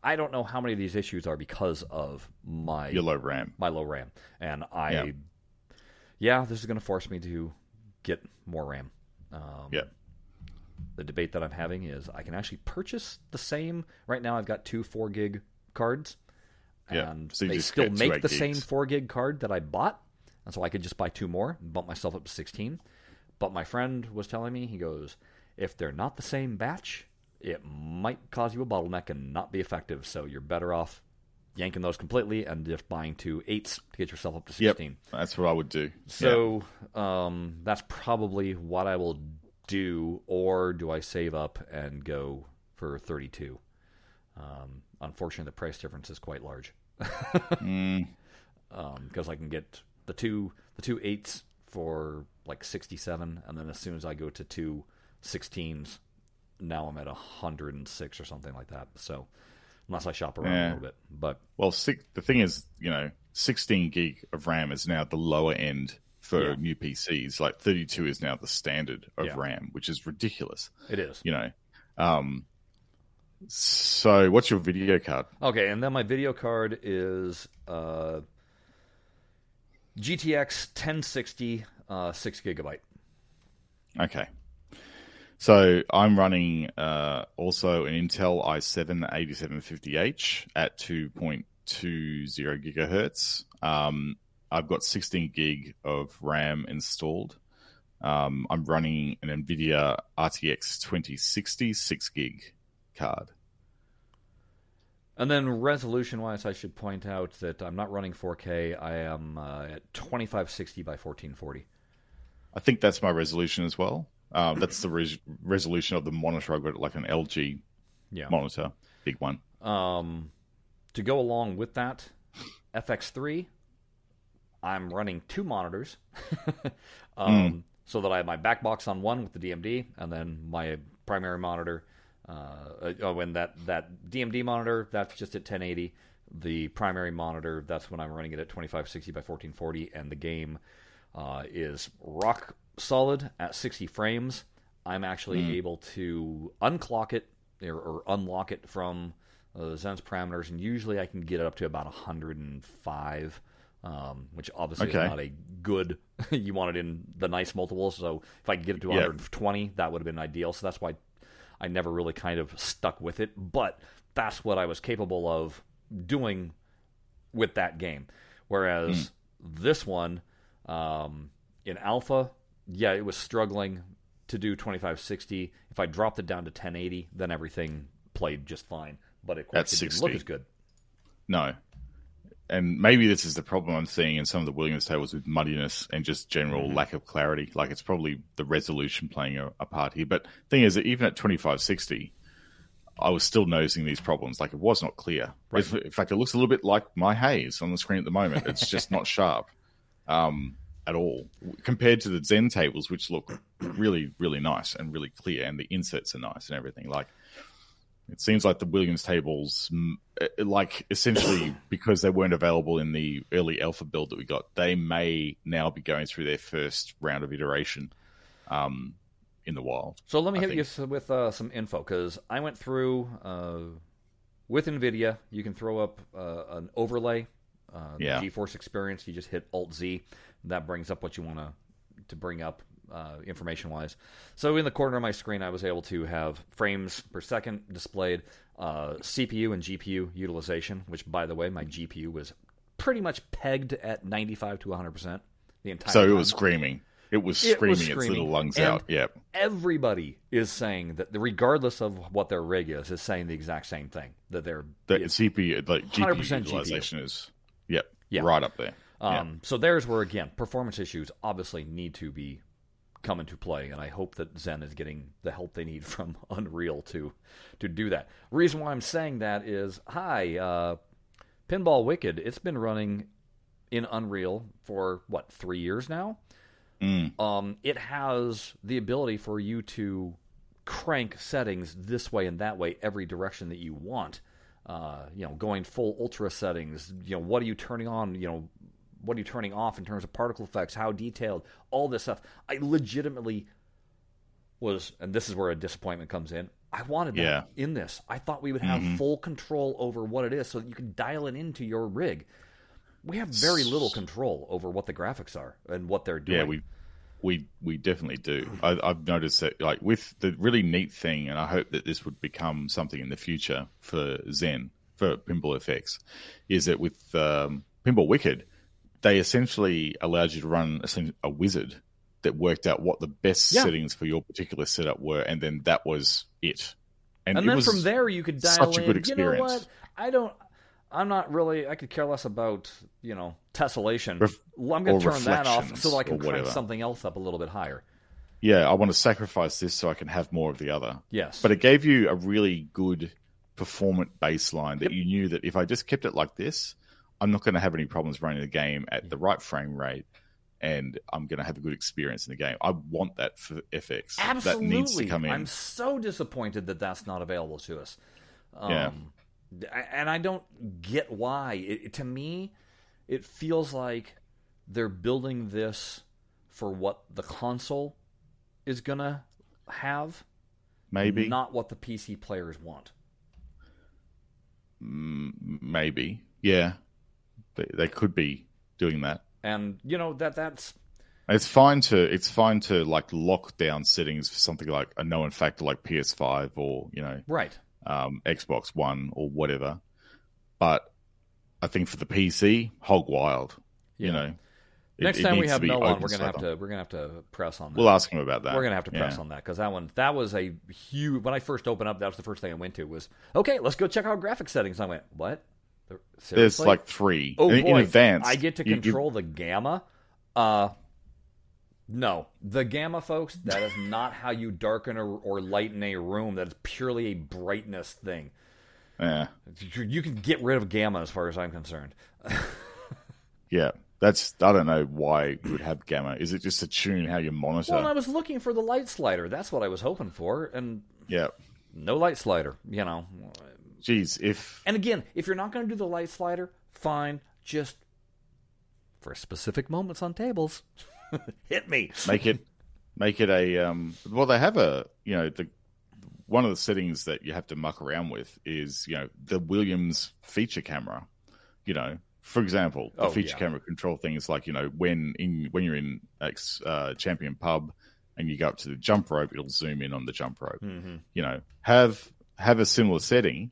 I don't know how many of these issues are because of my Your low RAM. my low RAM, and I, Yeah. yeah, this is going to force me to get more RAM. Um, Yeah. The debate that I'm having is I can actually purchase the same. Right now, I've got two four gig cards, Yeah. and So they still make the same four gig card that I bought, and so I could just buy two more and bump myself up to 16. But my friend was telling me, he goes, if they're not the same batch, it might cause you a bottleneck and not be effective. So you're better off yanking those completely and just buying two eights to get yourself up to 16. Yep, that's what I would do. So um, that's probably what I will do, or do I save up and go for 32? Um, unfortunately, the price difference is quite large Mm, because I can get the two the two eights for like 67, and then as soon as I go to two 16s, now I'm at 106 or something like that. So unless I shop around a little bit, but well, six, the thing is, you know, 16 gig of RAM is now the lower end for Yeah. new PCs. Like 32 is now the standard of Yeah. RAM, which is ridiculous. it is. You know. Um, so, what's your video card? Okay, and then my video card is uh, GTX 1060, uh, six gigabyte. Okay. So I'm running uh, also an Intel i7 8750H at 2.20 gigahertz. Um, I've got 16 gig of RAM installed. Um, I'm running an NVIDIA RTX 2060 6 gig card. And then resolution wise, I should point out that I'm not running 4K. I am uh, at 2560 by 1440. I think that's my resolution as well. Um, that's the res- resolution of the monitor. I've got like an LG Yeah. monitor, big one. Um, to go along with that, FX3, I'm running two monitors. um, So that I have my back box on one with the DMD, and then my primary monitor. Uh, oh, when that, that DMD monitor, that's just at 1080. The primary monitor, that's when I'm running it at 2560 by 1440, and the game uh, is rock solid at 60 frames. I'm actually Mm. able to unclock it or, or unlock it from uh, Zen's parameters, and usually I can get it up to about 105, um, which obviously Okay. is not a good. you want it in the nice multiples, so if I could get it to Yeah. 120, that would have been ideal. So that's why I never really kind of stuck with it, but that's what I was capable of doing with that game. Whereas this one, um, in alpha, yeah, it was struggling to do 2560. If I dropped it down to 1080, then everything played just fine. But of course, At it didn't look as good. No. And maybe this is the problem I'm seeing in some of the Williams tables with muddiness and just general Mm-hmm. lack of clarity. Like it's probably the resolution playing a, a part here. But thing is that even at 2560, I was still noticing these problems. Like it was not clear. Right. In fact, it looks a little bit like my haze on the screen at the moment. It's just not sharp um, at all compared to the Zen tables, which look really, really nice and really clear, and the inserts are nice and everything. Like it seems like the Williams tables, eh, like essentially because they weren't available in the early alpha build that we got, they may now be going through their first round of iteration um, in the wild. So let me I hit think- you with uh, some info because I went through uh, with NVIDIA. You can throw up uh, an overlay, uh, Yeah. GeForce Experience. You just hit Alt Z. That brings up what you want to to bring up uh, information wise. So in the corner of my screen, I was able to have frames per second displayed, uh, CPU and GPU utilization. Which, by the way, my GPU was pretty much pegged at ninety five to one hundred percent the entire. So it was screaming. It was It screaming its little lungs And- out. Yeah. everybody is saying that, regardless of what their rig is, is saying the exact same thing. That they're The CPU, like 100% GPU utilization is, yep, Yeah. right up there. Yeah. um, so there's where again performance issues obviously need to be come into play, and I hope that Zen is getting the help they need from Unreal to to do that. Reason why I'm saying that is, hi, uh, Pinball Wicked. It's been running in Unreal for what three years now. Mm. um, it has the ability for you to crank settings this way and that way every direction that you want. Uh, you know, going full ultra settings. You know, what are you turning on? You know, what are you turning off in terms of particle effects? How detailed? All this stuff. I legitimately was, and this is where a disappointment comes in. I wanted that Yeah. in this. I thought we would have full control over what it is, so that you can dial it into your rig. We have very little control over what the graphics are and what they're doing. Yeah, we we we definitely do. I, I've noticed that, like with the really neat thing, and I hope that this would become something in the future for Zen for Pinball FX, is that with um, Pinball Wicked, they essentially allowed you to run a wizard that worked out what the best Yeah. settings for your particular setup were, and then that was it. and it then from there you could dial such a in. good You know experience. what? I don't. I'm not really. I could care less about you know tessellation. Ref- I'm going to turn that off so I can crank something else up a little bit higher. Yeah, I want to sacrifice this so I can have more of the other. Yes, But it gave you a really good performant baseline that you knew that if I just kept it like this, I'm not going to have any problems running the game at the right frame rate and I'm going to have a good experience in the game. I want that for FX. absolutely. That needs to come in. I'm so disappointed that that's not available to us. Um, Yeah. and I don't get why. It, to me, it feels like they're building this for what the console is gonna have, Maybe. not what the PC players want. Mm, maybe. Yeah. They, they could be doing that. And you know that that's It's fine to it's fine to like lock down settings for something like a known factor like PS5 or, you know, right. um, Xbox One or whatever. But I think for the PC, hog wild. Yeah. You know, It- Next it time we have no one, we're gonna have to we're gonna have to press on that. We'll ask him about that. we're gonna have to press Yeah. on that because that one that was a huge. When I first opened up, that was the first thing I went to was okay. Let's go check out graphic settings. I went what? There- There's like three. oh in, boy, in advance. I get to you- you- control the gamma. Uh, no, the gamma, folks. That is not how you darken or, or lighten a room. That is purely a brightness thing. yeah, You you can get rid of gamma, as far as I'm concerned. yeah. That's I don't know why you would have gamma. Is it just to tune how you monitor? Well, I was looking for the light slider. That's what I was hoping for, and yeah. no light slider. You know, Geez, if And again, if you're not going to do the light slider, fine. Just for specific moments on tables, hit me. make it make it a um. Well, they have a you know the one of the settings that you have to muck around with is you know the Williams feature camera. You know, for example, the Oh, feature yeah. camera control things like you know when in when you're in ex uh, champion pub and you go up to the jump rope, it'll zoom in on the jump rope. Mm-hmm. You know, have have a similar setting,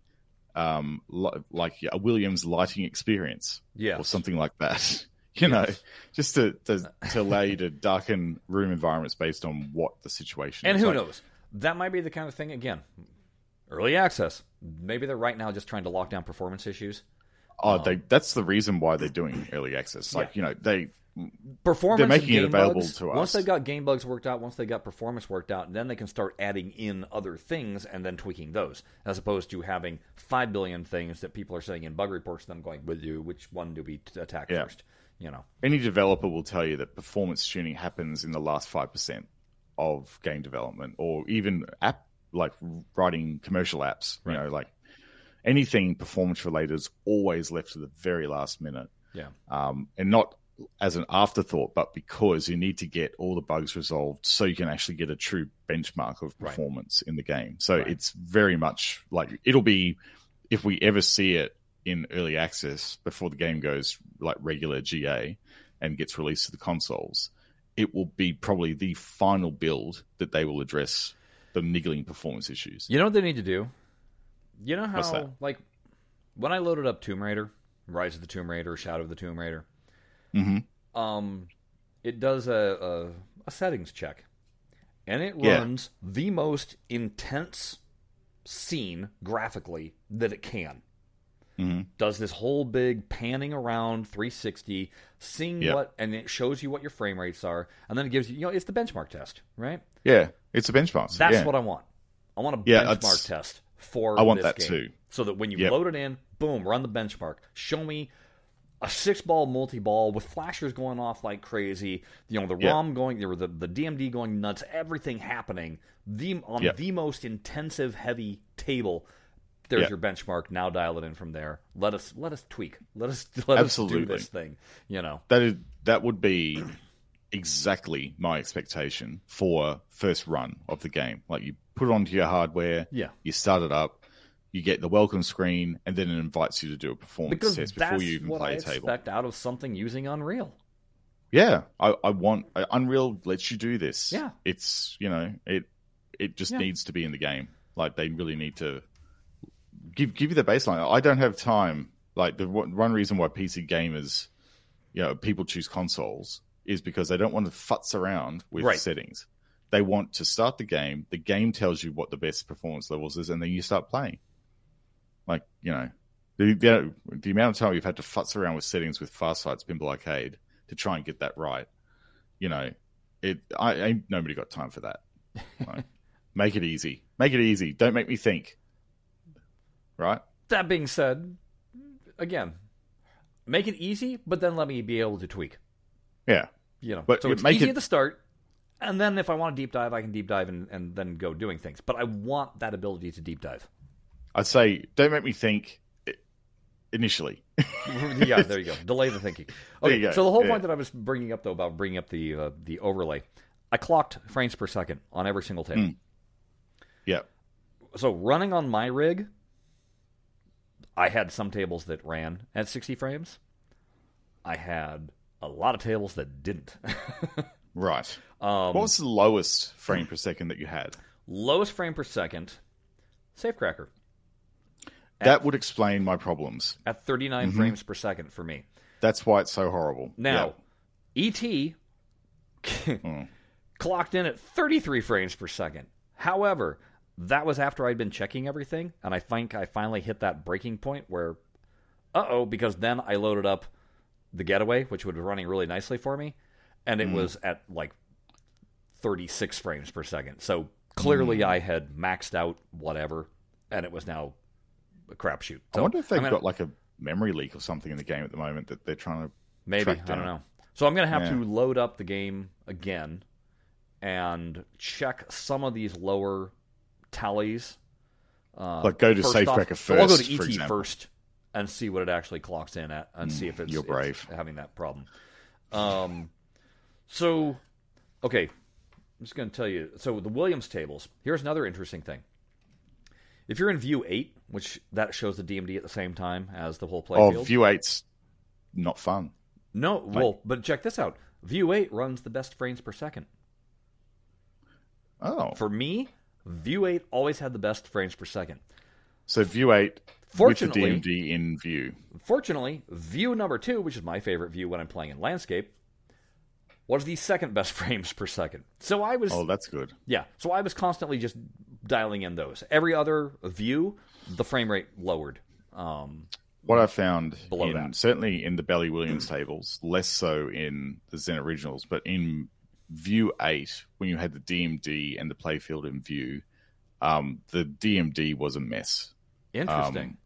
um, li- like a Williams lighting experience Yeah. or something like that. You know, just to, to to allow you to darken room environments based on what the situation And is. who Like, knows? That might be the kind of thing again. Early access. Maybe they're right now just trying to lock down performance issues. Oh, they that's the reason why they're doing early access. Like, you know, they Performance. They're making it available bugs, to Once they've got game bugs worked out, once they got performance worked out, then they can start adding in other things and then tweaking those, as opposed to having five billion things that people are saying in bug reports. Them going, "With you, which one do we attack Yeah. first? You know. any developer will tell you that performance tuning happens in the last 5% of game development or even app like writing commercial apps you Right. know like anything performance related is always left to the very last minute Yeah. um, and not as an afterthought but because you need to get all the bugs resolved so you can actually get a true benchmark of Right. performance in the game so Right. it's very much like it'll be if we ever see it in early access before the game goes like regular GA and gets released to the consoles, it will be probably the final build that they will address the niggling performance issues. You know what they need to do? You know how like when I loaded up Tomb Raider, Rise of the Tomb Raider, Shadow of the Tomb Raider, hmm um, it does a, a, a settings check, and it Yeah. runs the most intense scene graphically that it can. hmm Does this whole big panning around 360, seeing Yep. what, and it shows you what your frame rates are, and then it gives you, you know, it's the benchmark test, right? Yeah, it's a benchmark. That's yeah. what I want. I want a Yeah, benchmark that's- test for I want this that game. too. So that when you Yep. load it in, boom, run the benchmark. Show me a six ball multi ball with flashers going off like crazy. You know the Yep. ROM going, the the DMD going nuts. Everything happening. The on Yep. the most intensive heavy table. There's Yep. your benchmark. Now dial it in from there. Let us let us tweak. Let us let us do this thing. You know. that is that would be exactly my expectation for first run of the game. Like you put it onto your hardware, Yeah. you start it up, you get the welcome screen, and then it invites you to do a performance Because test before you even play I a table. expect out of something using Unreal. Yeah, I, I want uh, Unreal lets you do this. Yeah. it's you know it it just Yeah. needs to be in the game. Like they really need to give give you the baseline. I don't have time. Like the one one reason why PC gamers, you know, people choose consoles is because they don't want to futz around with Right. settings. They want to start the game. The game tells you what the best performance levels is, and then you start playing. Like you know, the the, the amount of time you've had to futz around with settings with Farsight's Pinball Arcade to try and get that right. You know, it. I ain't nobody got time for that. Like, make it easy. Make it easy. Don't make me think. Right? That being said, again, make it easy, but then let me be able to tweak. Yeah. You know, But so it's make easy it- at the start, and then if I want to deep dive, I can deep dive and, and then go doing things. But I want that ability to deep dive. I'd say don't make me think initially. yeah, there you go. Delay the thinking. Okay, so the whole Yeah. point that I was bringing up though about bringing up the uh, the overlay, I clocked frames per second on every single table. Mm. yeah. So running on my rig, I had some tables that ran at 60 frames. I had a lot of tables that didn't. Right. um, what was the lowest frame per second that you had? lowest frame per second, Safecracker That would explain my problems. at 39 Mm-hmm. frames per second for me. That's why it's so horrible. Now, ET Mm. clocked in at 33 frames per second. However, that was after I'd been checking everything, and I think I finally hit that breaking point where, uh oh, because then I loaded up the Getaway, which was running really nicely for me, and it was at like 36 frames per second. So clearly I had maxed out whatever, and it was now a crapshoot. I wonder if they've I'm gonna- got like a memory leak or something in the game at the moment that they're trying to. Maybe I don't know. So I'm gonna have Yeah. to load up the game again and check some of these lower tallies. Uh, Like, go to first Safecracker. So I'll go first, to ET first and see what it actually clocks in at, and see if it's, you're it's having that problem. Um, so okay, I'm just going to tell you. So the Williams tables. Here's another interesting thing. If you're in view eight, which that shows the DMD at the same time as the whole playfield. Oh, playfield. view eight's not fun. no, well, but check this out. View eight runs the best frames per second. Oh, For me, view eight always had the best frames per second. so view eight Fortunately- with the DMD in view. Fortunately, view number two, which is my favorite view when I'm playing in landscape, was the second best frames per second. So I was Oh, that's good. Yeah, so I was constantly just dialing in those. Every other view, the frame rate lowered. Um, What I found Below in, that. certainly in the Bally Williams tables, less so in the Zen originals, but in View Eight, when you had the DMD and the playfield in view, um, the DMD was a mess. interesting. Um,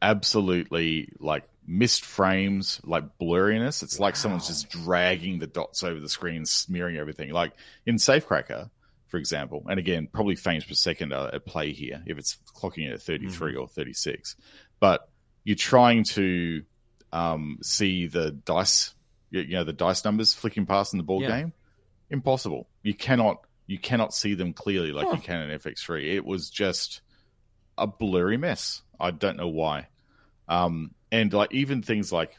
Absolutely, like missed frames, like blurriness. It's like someone's just dragging the dots over the screen, smearing everything. Like in Safecracker, for example, and again, probably frames per second are at play here if it's clocking in at 33 or 36. But you're trying to um, see the dice, you you know, the dice numbers flicking past in the ball Yeah. game. Impossible. You cannot, you cannot see them clearly like Huh. you can in FX3. It was just a blurry mess. I don't know why. Um, and like even things like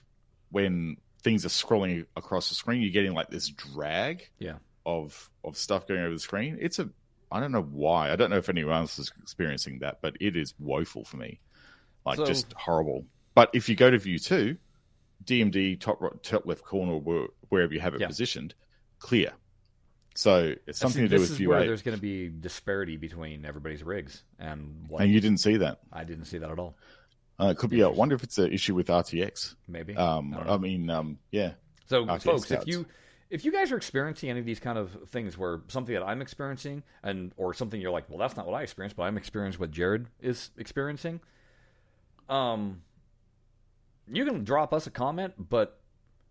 when things are scrolling across the screen, you're getting like this drag Yeah. Of of stuff going over the screen. It's a I don't know why. I don't know if anyone else is experiencing that, but it is woeful for me. Like So- just horrible. But if you go to view two, DMD top ro- top left corner where, wherever you have it Yeah. positioned, clear. So it's something See, to do with view where eight. there's going to be disparity between everybody's rigs, and what And you didn't see that. I didn't see that at all. Uh, it could be. I wonder if it's an issue with RTX. Maybe. Um, I I, mean, um, yeah. So, RTX folks, if you if you guys are experiencing any of these kind of things where something that I'm experiencing and or something you're like, well, that's not what I experienced, but I'm experiencing what Jared is experiencing, um, you can drop us a comment, but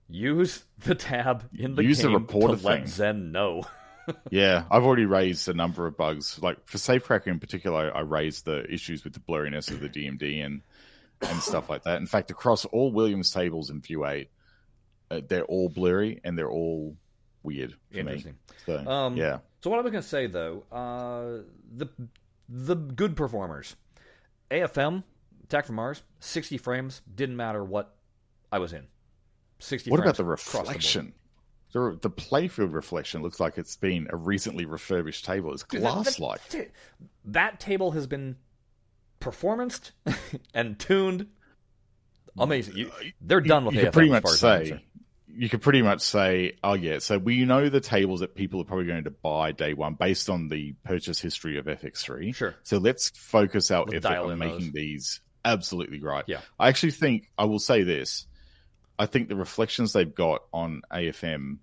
use the tab in the Use the game reporter to let thing. Zen know. Yeah, I've already raised a number of bugs. Like for Safecracker in particular, I raised the issues with the blurriness of the DMD and and stuff like that. In fact, across all Williams tables in View Eight, they're all blurry and they're all weird for me. Interesting. So Um, yeah, So what I was going to say though, uh, the the good performers, AFM, Attack from Mars, sixty frames didn't matter what I was in. Sixty. what about the reflection? The, the playfield reflection looks like it's been a recently refurbished table. It's glass like. That, that table has been performanced and tuned. Amazing. You, they're done with you AFM. pretty much far as I'm say. You could pretty much say oh yeah so we know the tables that people are probably going to buy day one based on the purchase history of fx3 Sure. so let's focus our We'll effort on making those. these absolutely right Yeah. i actually think i will say this i think the reflections they've got on afm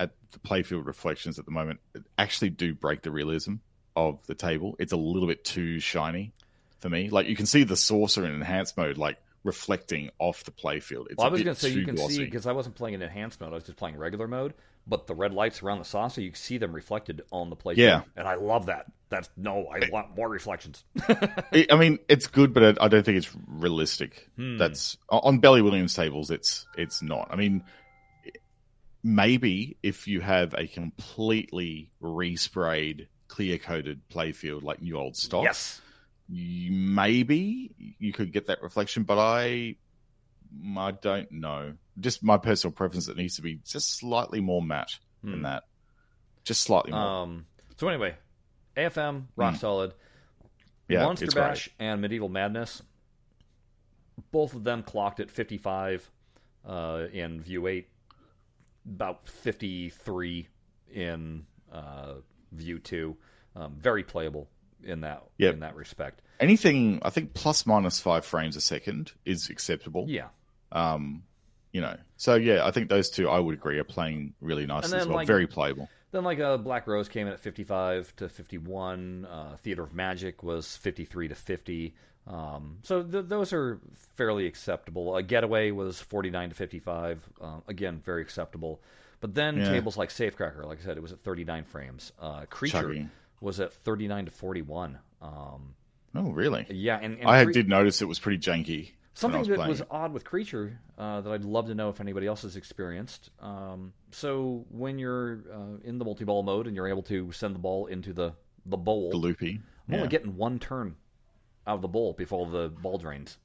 at the playfield reflections at the moment actually do break the realism of the table it's a little bit too shiny for me like you can see the saucer in enhanced mode like reflecting off the playfield it's Well, I a was going to say you can glossy. see because I wasn't playing in enhanced mode. I was just playing regular mode. But the red lights around the saucer, you can see them reflected on the plate. Yeah. and I love that. That's no, I want more reflections. I I mean, it's good, but I I don't think it's realistic. Hmm. That's on Bally Williams tables. It's it's not. I mean, maybe if you have a completely resprayed, clear coated playfield like new old stock, yes, you- maybe you could get that reflection. But I, I don't know. Just my personal preference. It needs to be just slightly more matte than Hmm. that. Just slightly more. Um. So anyway, AFM rock Hmm. solid. yeah, Monster Bash great. and Medieval Madness, both of them clocked at 55 uh, in View 8, about 53 in uh, View 2. Um, very playable in that Yep. in that respect. Anything I think plus minus five frames a second is acceptable. Yeah. Um, you know, so yeah, I think those two I would agree are playing really nice as well. like- Very playable. Then, like, uh, Black Rose came in at 55 to 51. Uh, Theater of Magic was 53 to 50. Um, so th- those are fairly acceptable. A Getaway was 49 to 55. Uh, again, very acceptable. But then Yeah. tables like Safecracker, like I said, it was at 39 frames. Uh, Creature. Was at 39 to 41. Um, Oh, really? yeah, and, and I Cre- did notice it was pretty janky. Something was that playing was odd with Creature uh, that I'd love to know if anybody else has experienced. Um, so when you're uh, in the multi-ball mode and you're able to send the ball into the the bowl, the loopy. I'm only getting one turn out of the bowl before the ball drains,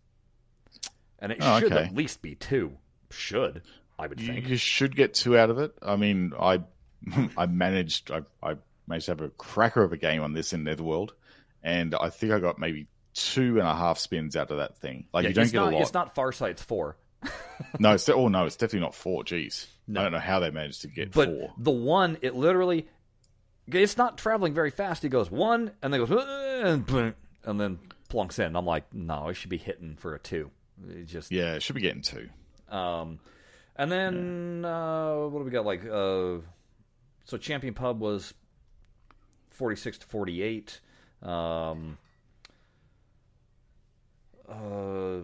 and it Oh, should okay. at least be two. Should I would You, think. you should get two out of it. I mean, I I managed I, I managed to have a cracker of a game on this in Netherworld, and I think I got maybe two and a half spins out of that thing. Like Yeah, you don't it's get not, a lot. It's not Farsight's four, No, it's oh no, it's definitely not four. Jeez, No. I don't know how they managed to get but four. the one it literally it's not traveling very fast. He goes one and then goes "Uh," and boom, and then plunks in. I'm like, no, it should be hitting for a two. It just Yeah, it should be getting two. Um, and then uh, what do we got? Like, uh, so Champion Pub was forty-six to forty-eight. Um, uh,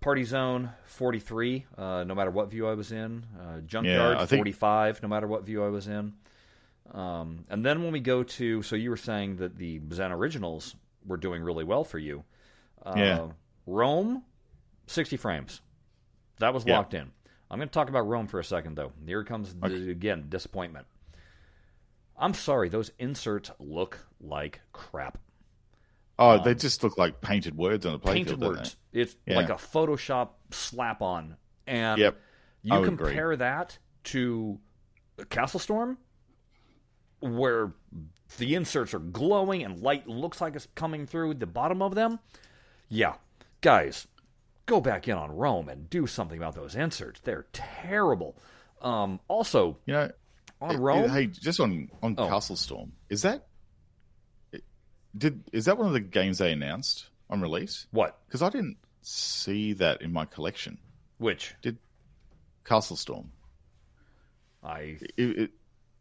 Party Zone forty-three. Uh, no matter what view I was in. Uh, Junkyard I think- forty-five. No matter what view I was in. Um, and then when we go to, so you were saying that the Zen Originals were doing really well for you. Uh, Yeah. Rome, sixty frames. That was Yeah. locked in. I'm going to talk about Rome for a second, though. Here comes the, Okay. again disappointment. I'm sorry, those inserts look like crap. Oh, they just look like painted words on a playfield. Um, Painted words. It's Yeah. like a Photoshop slap on, and Yep, you I would agree. compare that to Castle Storm, where the inserts are glowing and light looks like it's coming through the bottom of them. Yeah, guys, go back in on Rome and do something about those inserts. They're terrible. Um, also. You know, on Rome, hey, just on on Oh. Castle Storm, is that did is that one of the games they announced on release? what? Because I didn't see that in my collection. Which Did Castle Storm? I It, it,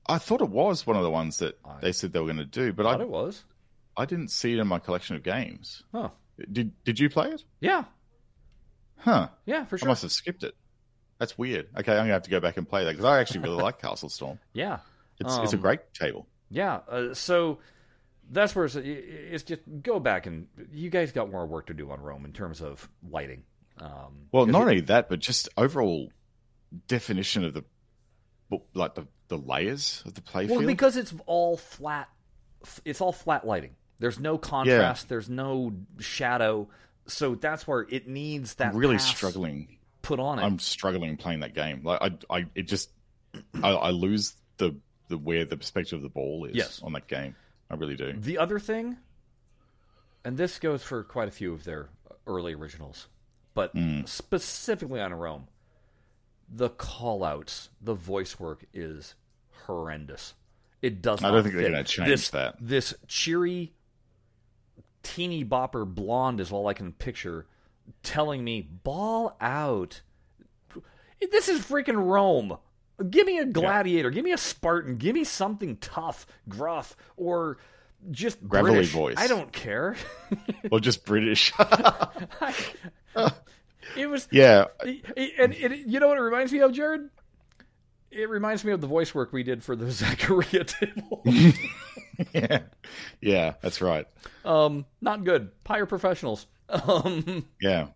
I thought it was one of the ones that I they said they were going to do, but thought I it was. I didn't see it in my collection of games. Huh? Did Did you play it? Yeah, Huh? yeah, for sure. I must have skipped it. That's weird. Okay, I'm gonna have to go back and play that because I actually really like Castle Storm. Yeah, It's it's a Um, great table. Yeah, uh, so that's where it's, it's just go back and you guys got more work to do on Rome in terms of lighting. Um, Well, not it- only that, but just overall definition of the like the the layers of the playfield. well because it's all flat. It's all flat lighting. There's no contrast. There's no shadow. So that's where it needs that I'm really pass struggling. Put on it. I'm struggling playing that game. Like I, I it just I, I lose the the where the perspective of the ball is Yes. on that game. I really do. The other thing, and this goes for quite a few of their early originals, but Hmm. specifically on Rome, the call outs, the voice work is horrendous. It does I don't think they're gonna change this, that. This cheery, teeny bopper blonde is all I can picture telling me, ball out. This is freaking Rome. Give me a gladiator. Give me a Spartan. Give me something tough, gruff, or just Gravelly British. voice. I don't care. or just British. it was, yeah, it- and it, you know what it reminds me of, Jared? It reminds me of the voice work we did for the Zachariah table. yeah, yeah. That's right. um, not good. Hire professionals. Um, Yeah,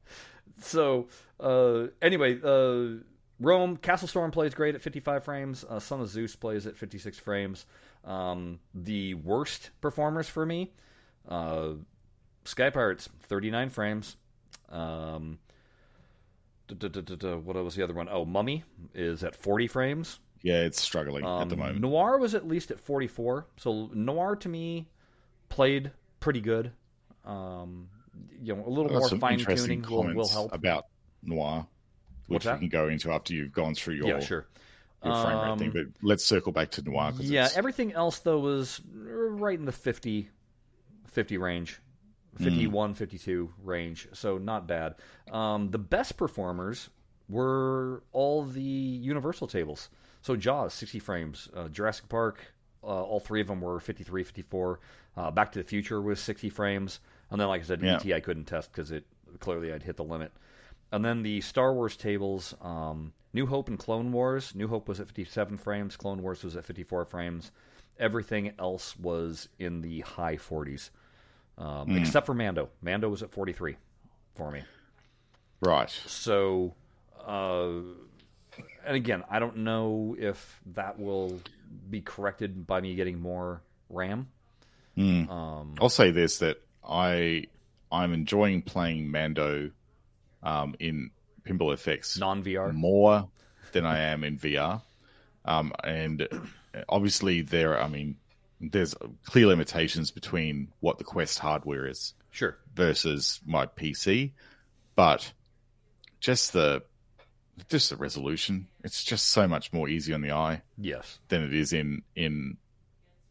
so uh, anyway, uh, Rome Castle Storm plays great at 55 frames. Uh, Son of Zeus plays at 56 frames. Um, the worst performers for me, uh, Sky Pirates 39 frames. Um, what was the other one? Oh, Mummy is at 40 frames. yeah. It's struggling at the Um, moment. Noir was at least at 44. So Noir to me played pretty good. Um, you know, a little more fine tuning will, will help. about Noir, which we can go into after you've gone through your yeah, sure. your frame rate Um, thing. But let's circle back to Noir. Yeah, it's- everything else though was right in the 50, 50 range, 51, 52 range. So not bad. Um, the best performers were all the Universal tables. So Jaws, 60 frames. Uh, Jurassic Park, uh, all three of them were 53, 54. Uh, Back to the Future was 60 frames. And then, like I said, Yeah. ET I couldn't test because it clearly I'd hit the limit. And then the Star Wars tables, um, New Hope and Clone Wars. New Hope was at 57 frames. Clone Wars was at 54 frames. Everything else was in the high 40s, um, except for Mando. Mando was at 43 for me. Right. So, uh, and again, I don't know if that will be corrected by me getting more RAM. Um, I'll say this: that I I'm enjoying playing Mando um, in Pinball FX non VR. more than I am in VR. Um, and obviously, there, I mean, there's clear limitations between what the Quest hardware is Sure. versus my PC, but just the just the resolution, it's just so much more easy on the eye Yes. than it is in in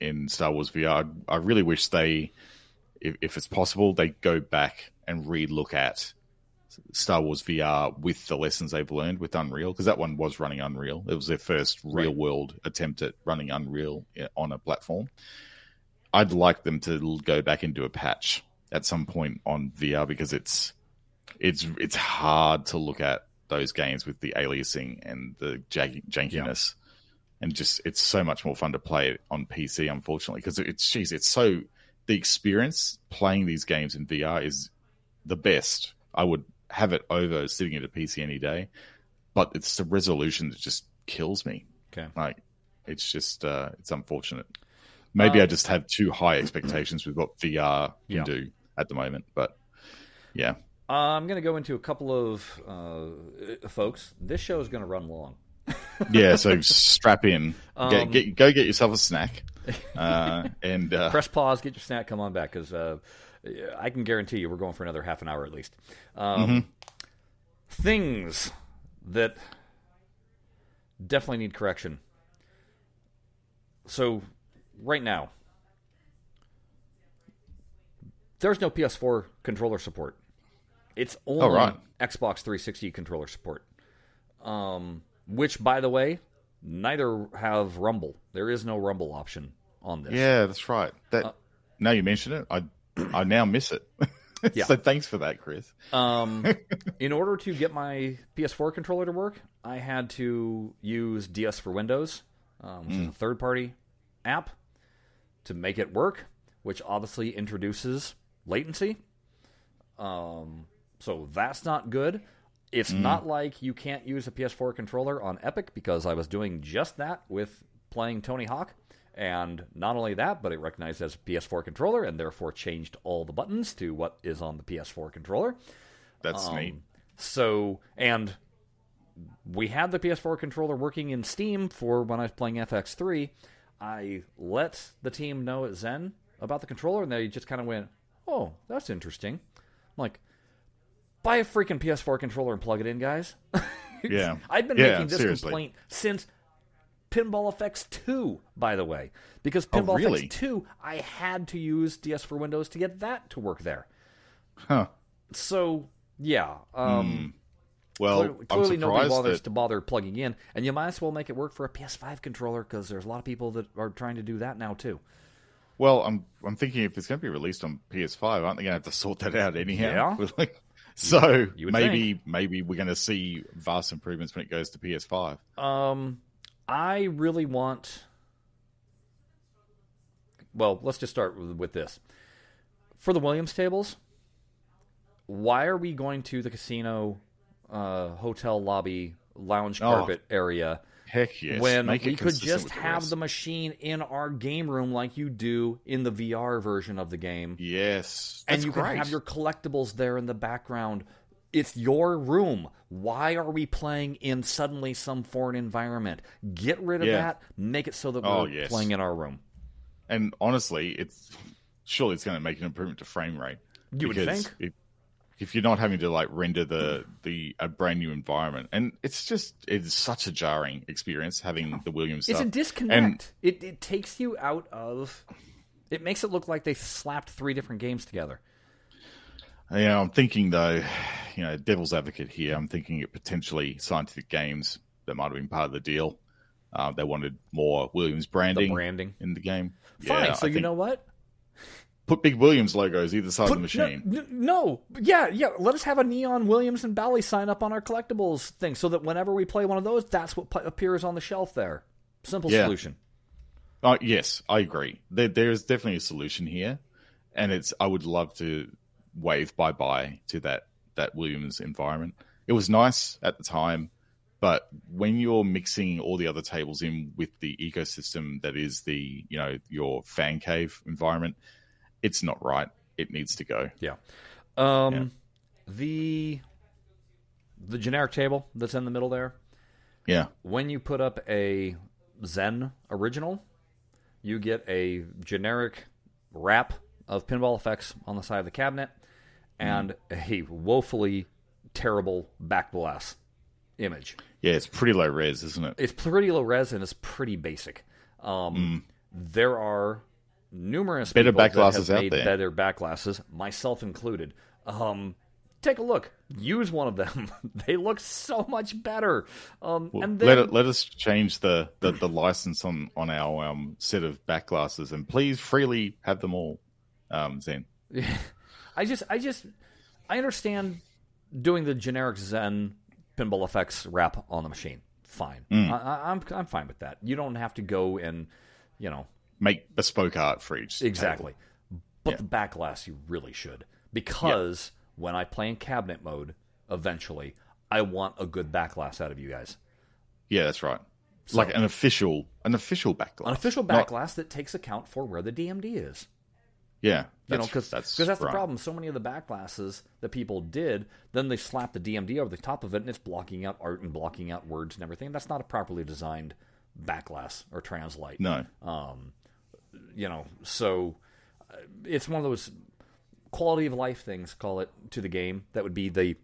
in Star Wars VR. I, I really wish they, if, if it's possible, they go back and re-look at Star Wars VR with the lessons they've learned with Unreal, because that one was running Unreal. It was their first real world attempt at running Unreal on a platform. I'd like them to go back and do a patch at some point on VR because it's it's it's hard to look at those games with the aliasing and the jag- jankiness and just it's so much more fun to play it on PC, unfortunately, because it's geez, it's so the experience playing these games in VR is the best. I would have it over sitting at a PC any day, but it's the resolution that just kills me. Okay. Like it's just uh, it's unfortunate. Maybe I just have too high expectations with what VR can Yeah. do at the moment, but yeah, Uh, I'm going to go into a couple of uh, folks. This show is going to run long. yeah. So strap in, Um, get, get, go get yourself a snack, uh, and uh, Press pause, get your snack, come on back, because uh, I can guarantee you we're going for another half an hour at least. Um, Things that definitely need correction. So, right now, there's no PS4 controller support. It's only Oh, right. Xbox 360 controller support. Um, which, by the way, neither have Rumble. There is no Rumble option on this. Yeah, that's right. That now you mention it, I I now miss it. Yeah. so thanks for that, Chris. Um, in order to get my PS4 controller to work, I had to use DS4Windows, um, which is a third party app, to make it work, which obviously introduces latency. Um, so that's not good. It's not like you can't use a PS4 controller on Epic because I was doing just that with playing Tony Hawk. And not only that, but it recognized as a PS4 controller and therefore changed all the buttons to what is on the PS4 controller. That's Um, neat. So, and we had the PS4 controller working in Steam for when I was playing FX3. I let the team know at Zen about the controller, and they just kind of went, "Oh, that's interesting." I'm like, "Buy a freaking PS4 controller and plug it in, guys." Yeah. I've been Yeah, making this seriously. complaint since Pinball Effects 2, by the way, because Oh, Pinball really? FX 2, I had to use DS4Windows to get that to work there. Huh. So yeah, um, Well, Clearly, I'm clearly nobody bothers that to bother plugging in, and you might as well make it work for a PS5 controller because there's a lot of people that are trying to do that now too. Well, I'm I'm thinking if it's going to be released on PS5, aren't they going to have to sort that out anyhow? Yeah. Like, so You would maybe maybe we're going to see vast improvements when it goes to PS5. Um, I really want. Well, let's just start with, with this. For the Williams tables, why are we going to the casino, uh, hotel lobby, lounge Oh, carpet area? Heck yes. when Make we could just have rest. the machine in our game room like you do in the VR version of the game. Yes, and you great. can have your collectibles there in the background. It's your room. Why are we playing in suddenly some foreign environment? Get rid of Yeah. that. Make it so that Oh, we're yes. playing in our room. And honestly, it's surely it's going to make an improvement to frame rate. You would think. If, if you're not having to like render the the a brand new environment, and it's just it's such a jarring experience having the Williams It's stuff. a disconnect. it it takes you out of. It makes it look like they slapped three different games together. You know, I'm thinking though, you know, devil's advocate here. I'm thinking it potentially scientific games that might have been part of the deal. Uh, they wanted more Williams branding, branding. in the game. Fine. Yeah, so I you think know what? Put big Williams logos either side Put- of the machine. No, no, yeah, yeah. Let us have a neon Williams and Bally sign up on our collectibles thing, so that whenever we play one of those, that's what appears on the shelf there. Simple Yeah. solution. Uh, yes, I agree. There, there is definitely a solution here, and it's. I would love to wave bye bye to that that Williams environment. It was nice at the time, but when you're mixing all the other tables in with the ecosystem that is the you know your fan cave environment, it's not right. It needs to go. Yeah. Um, yeah. The the generic table that's in the middle there. Yeah. When you put up a Zen original, you get a generic wrap of pinball effects on the side of the cabinet and mm. a woefully terrible back glass image. Yeah, it's pretty low res, isn't it? It's pretty low res and it's pretty basic. Um, mm. There are numerous better back glasses out there. Better back glasses, myself included. Um, take a look. Use one of them. they look so much better. Um, well, and then... let it, let us change the, the, the, license on on our um, set of back glasses, and please freely have them all. Um, Zen. I just I just I understand doing the generic Zen pinball effects wrap on the machine. Fine. Mm. I, I'm I'm fine with that. You don't have to go and you know make bespoke art for each. Exactly. Table. But yeah. the back glass, you really should because when I play in cabinet mode, eventually, I want a good back glass out of you guys. Yeah, that's right. So, like an official, an official back glass. An official back glass that takes account for where the DMD is. Yeah, you know, because that's, cause that's right. the problem. So many of the back glasses that people did, then they slap the DMD over the top of it, and it's blocking out art and blocking out words and everything. That's not a properly designed back glass or translite. No. Um, you know, so uh, it's one of those quality of life things, call it, to the game. That would be the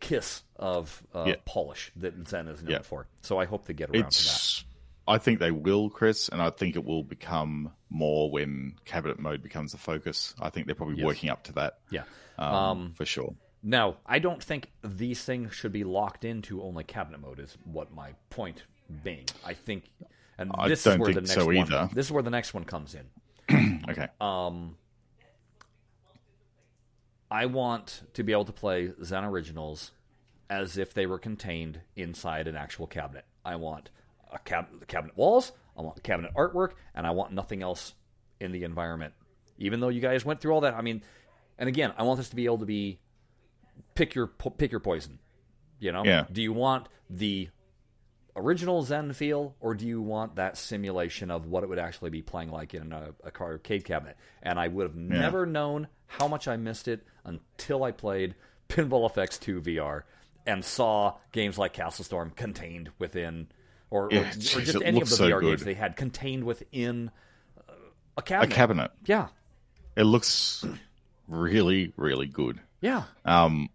kiss of uh, yeah. polish that Zen is known yeah. for. So I hope they get around it's, to that. I think they will, Chris, and I think it will become more when cabinet mode becomes the focus. I think they're probably yes. working up to that. Yeah, um, um, for sure. Now, I don't think these things should be locked into only cabinet mode. Is what my point being. I think, and this is where the next so one. Either. This is where the next one comes in. okay. Um, I want to be able to play Zen Originals as if they were contained inside an actual cabinet. I want a cab- cabinet walls, I want cabinet artwork, and I want nothing else in the environment. Even though you guys went through all that, I mean, and again, I want this to be able to be pick your pick your poison. You know, yeah. do you want the original Zen feel, or do you want that simulation of what it would actually be playing like in a, a arcade cabinet? And I would have yeah. never known how much I missed it until I played Pinball FX 2 VR and saw games like Castle Storm contained within, or, yeah, or, geez, or just any of the so VR good. games they had contained within uh, a cabinet. A cabinet. Yeah. It looks really, really good. Yeah. Um,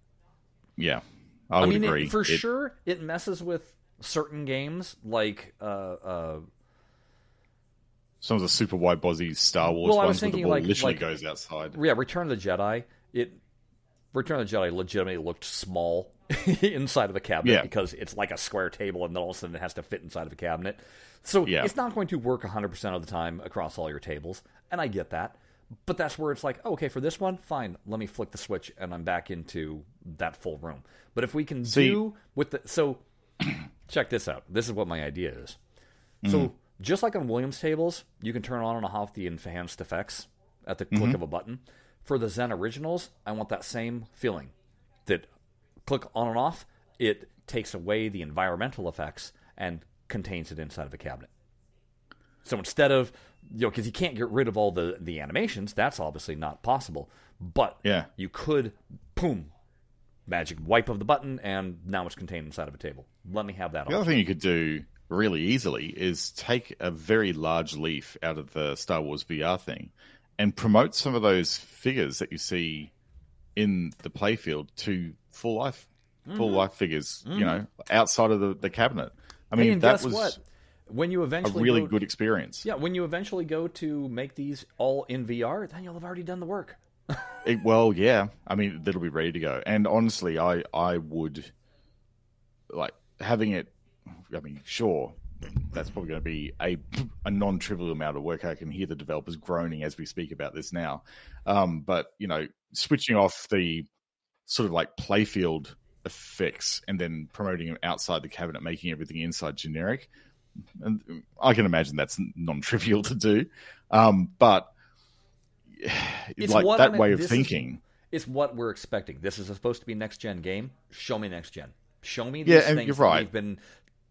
yeah. I, I mean, it, for it, sure, it messes with certain games like uh, uh, some of the super wide bozzy Star Wars well, ones where the ball like, literally like, goes outside. Yeah, Return of the Jedi. It Return of the Jedi legitimately looked small inside of a cabinet yeah. because it's like a square table and then all of a sudden it has to fit inside of a cabinet. So yeah. it's not going to work 100% of the time across all your tables, and I get that. But that's where it's like, oh, okay, for this one, fine. Let me flick the switch and I'm back into that full room. But if we can See, do with the so check this out. This is what my idea is. Mm-hmm. So just like on Williams tables, you can turn on and off the enhanced effects at the click mm-hmm. of a button. For the Zen originals, I want that same feeling. That click on and off, it takes away the environmental effects and contains it inside of a cabinet. So instead of you know, because you can't get rid of all the the animations, that's obviously not possible. But yeah, you could, boom, magic wipe of the button, and now it's contained inside of a table. Let me have that. The other thing you could do really easily is take a very large leaf out of the Star Wars VR thing and promote some of those figures that you see in the playfield to full life, mm-hmm. full life figures. Mm-hmm. You know, outside of the, the cabinet. I mean, hey, that was what? when you eventually a really go, good experience. Yeah, when you eventually go to make these all in VR, then you'll have already done the work. it, well, yeah. I mean, that'll be ready to go. And honestly, I I would like having it. I mean, sure, that's probably going to be a a non trivial amount of work. I can hear the developers groaning as we speak about this now. Um, but you know, switching off the sort of like playfield effects and then promoting them outside the cabinet, making everything inside generic. And I can imagine that's non-trivial to do, um, but it's like that I way of thinking It's what we're expecting. This is supposed to be next gen game. Show me next gen. Show me Yeah, these and things you're that right. we've been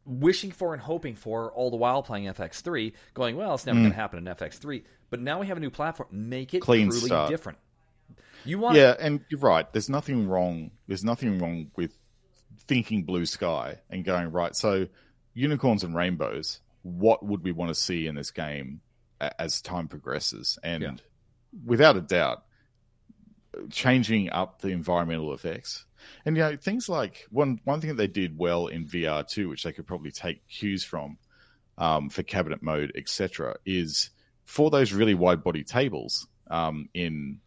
wishing for and hoping for all the while playing FX3, going, well, it's never Mm. going to happen in FX3. But now we have a new platform. Make it Clean truly start. different. You want Yeah, and you're right. There's nothing wrong. There's nothing wrong with thinking blue sky and going right. So, unicorns and rainbows. What would we want to see in this game as time progresses? And Yeah. without a doubt, changing up the environmental effects. And you know, things like one one thing that they did well in VR too, which they could probably take cues from um, for cabinet mode, etc., is for those really wide body tables um, in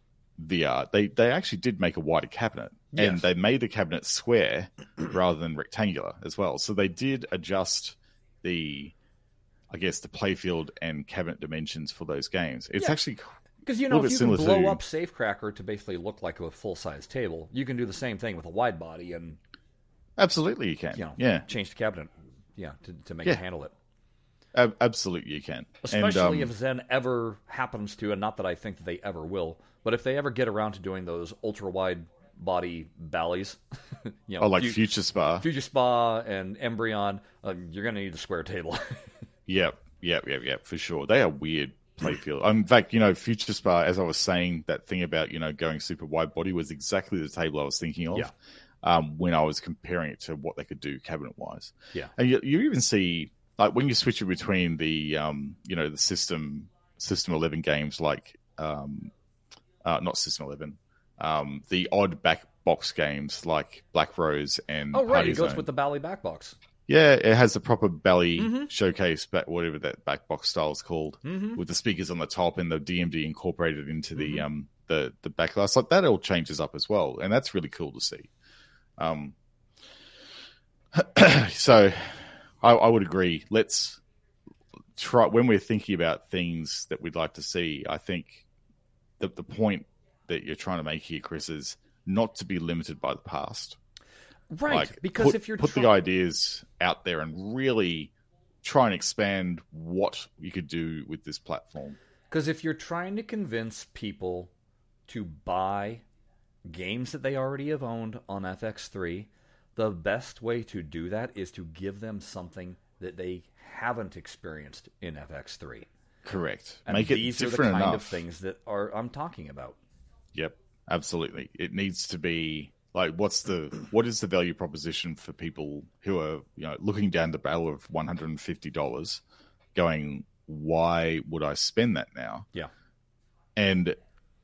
VR, they they actually did make a wider cabinet, and they made the cabinet square rather than rectangular as well. So they did adjust the, I guess, the playfield and cabinet dimensions for those games. It's Yeah. actually Because you know, if you can blow to- up Safecracker to basically look like a full size table, you can do the same thing with a wide body and absolutely you can. you know yeah, change the cabinet, yeah, to, to make Yeah. it handle it. ab- absolutely you can. Especially and, um, if Zen ever happens to, and not that I think that they ever will, but if they ever get around to doing those ultra wide body ballies, you know, oh, like Fu- Future Spa. Future Spa and Embryon, um, you're going to need a square table. Yep, yep, yep, yep, for sure. They are weird playfield. Um, in fact, you know, Future Spa, as I was saying, that thing about you know going super wide body was exactly the table I was thinking of. Yeah. Um, when I was comparing it to what they could do cabinet wise. Yeah. and you, you even see like when you switch it between the um, you know, the system system eleven games like um, uh, not system eleven, um, the odd back box games like Black Rose and oh, right. Party It goes Zone. with the Bally back box. Yeah, it has the proper Bally Mhm. showcase, back, whatever that back box style is called, Mm-hmm. with the speakers on the top and the DMD incorporated into the Mhm. um the the back glass. Like that all changes up as well, and that's really cool to see. Um, so I, I would agree. Let's try when we're thinking about things that we'd like to see. I think the the point that you're trying to make here, Chris, is not to be limited by the past Right. like because put, if you're put the ideas out there and really try and expand what you could do with this platform. Because if you're trying to convince people to buy games that they already have owned on FX3, the best way to do that is to give them something that they haven't experienced in FX3. Correct. And Make it these are the kind enough. of things that are I'm talking about. Yep, absolutely. It needs to be like what's the what is the value proposition for people who are you know looking down the barrel of one hundred and fifty dollars, going why would I spend that now? Yeah. and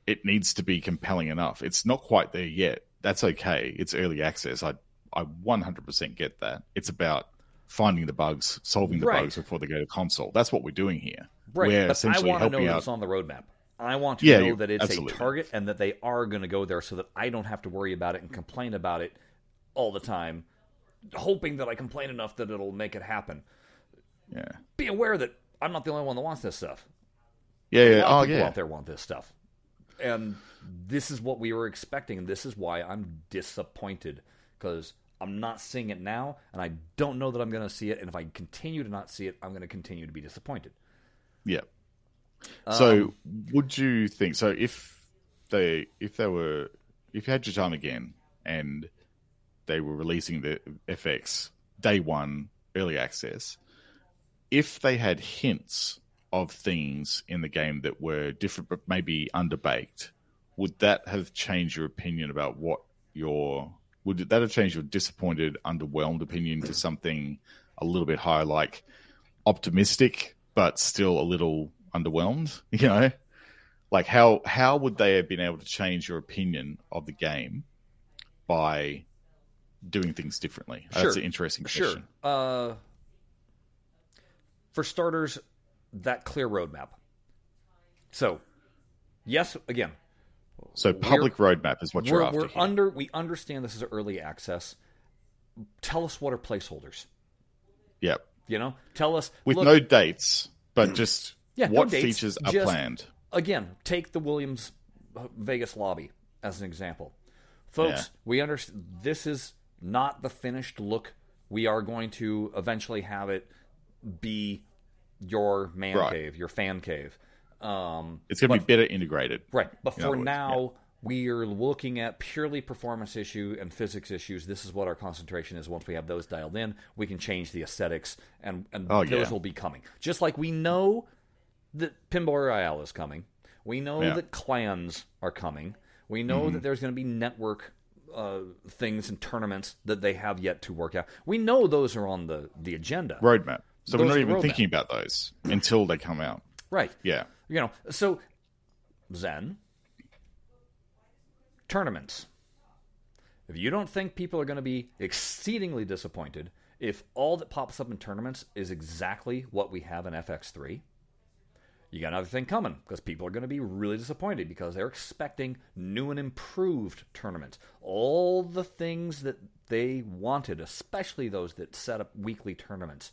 it needs to be compelling enough. It's not quite there yet. That's okay. It's early access. I I one hundred percent get that. It's about finding the bugs, solving the Right. bugs before they go to console. That's what we're doing here. Right. We're but I essentially want to know out it's on the roadmap. I want to Yeah, know that it's absolutely. a target and that they are going to go there so that I don't have to worry about it and complain about it all the time, hoping that I complain enough that it'll make it happen. Yeah. Be aware that I'm not the only one that wants this stuff. Yeah, A yeah. lot Oh people yeah. out there want this stuff. And this is what we were expecting, and this is why I'm disappointed because I'm not seeing it now, and I don't know that I'm going to see it. And if I continue to not see it, I'm going to continue to be disappointed. Yeah. So, Um, would you think so? If they, if they were, if you had your time again, and they were releasing the FX day one early access, if they had hints of things in the game that were different, but maybe underbaked, would that have changed your opinion about what your would that have changed your disappointed, underwhelmed opinion to something a little bit higher, like optimistic but still a little underwhelmed? You know, like how how would they have been able to change your opinion of the game by doing things differently? That's an interesting Sure. question. Uh, for starters, that clear roadmap. So, yes, again, So, public roadmap is what you're we're, after. we're here. under. We understand this is early access. Tell us what are placeholders. Yep. You know, tell us With look, no dates, but just Yeah, no what dates, features are just- planned. again, take the Williams uh, Vegas lobby as an example. Folks, Yeah. we understand this is not the finished look. We are going to eventually have it be your man Right. cave, your fan cave. Um, It's going to be better integrated. right. But for words, now, we're looking at purely performance issue and physics issues. This is what our concentration is. Once we have those dialed in, we can change the aesthetics, and and Oh, those yeah. will be coming. Just like we know that Pinball Royale is coming. We know Yeah. that clans are coming. We know Mm-hmm. that there's going to be network uh, things and tournaments that they have yet to work out. We know those are on the, the agenda. Roadmap. So Those we're not even roadmap. thinking about those until they come out. Right. Yeah. You know, so Zen tournaments. If you don't think people are going to be exceedingly disappointed if all that pops up in tournaments is exactly what we have in FX3, you got another thing coming because people are going to be really disappointed because they're expecting new and improved tournaments. All the things that they wanted, especially those that set up weekly tournaments,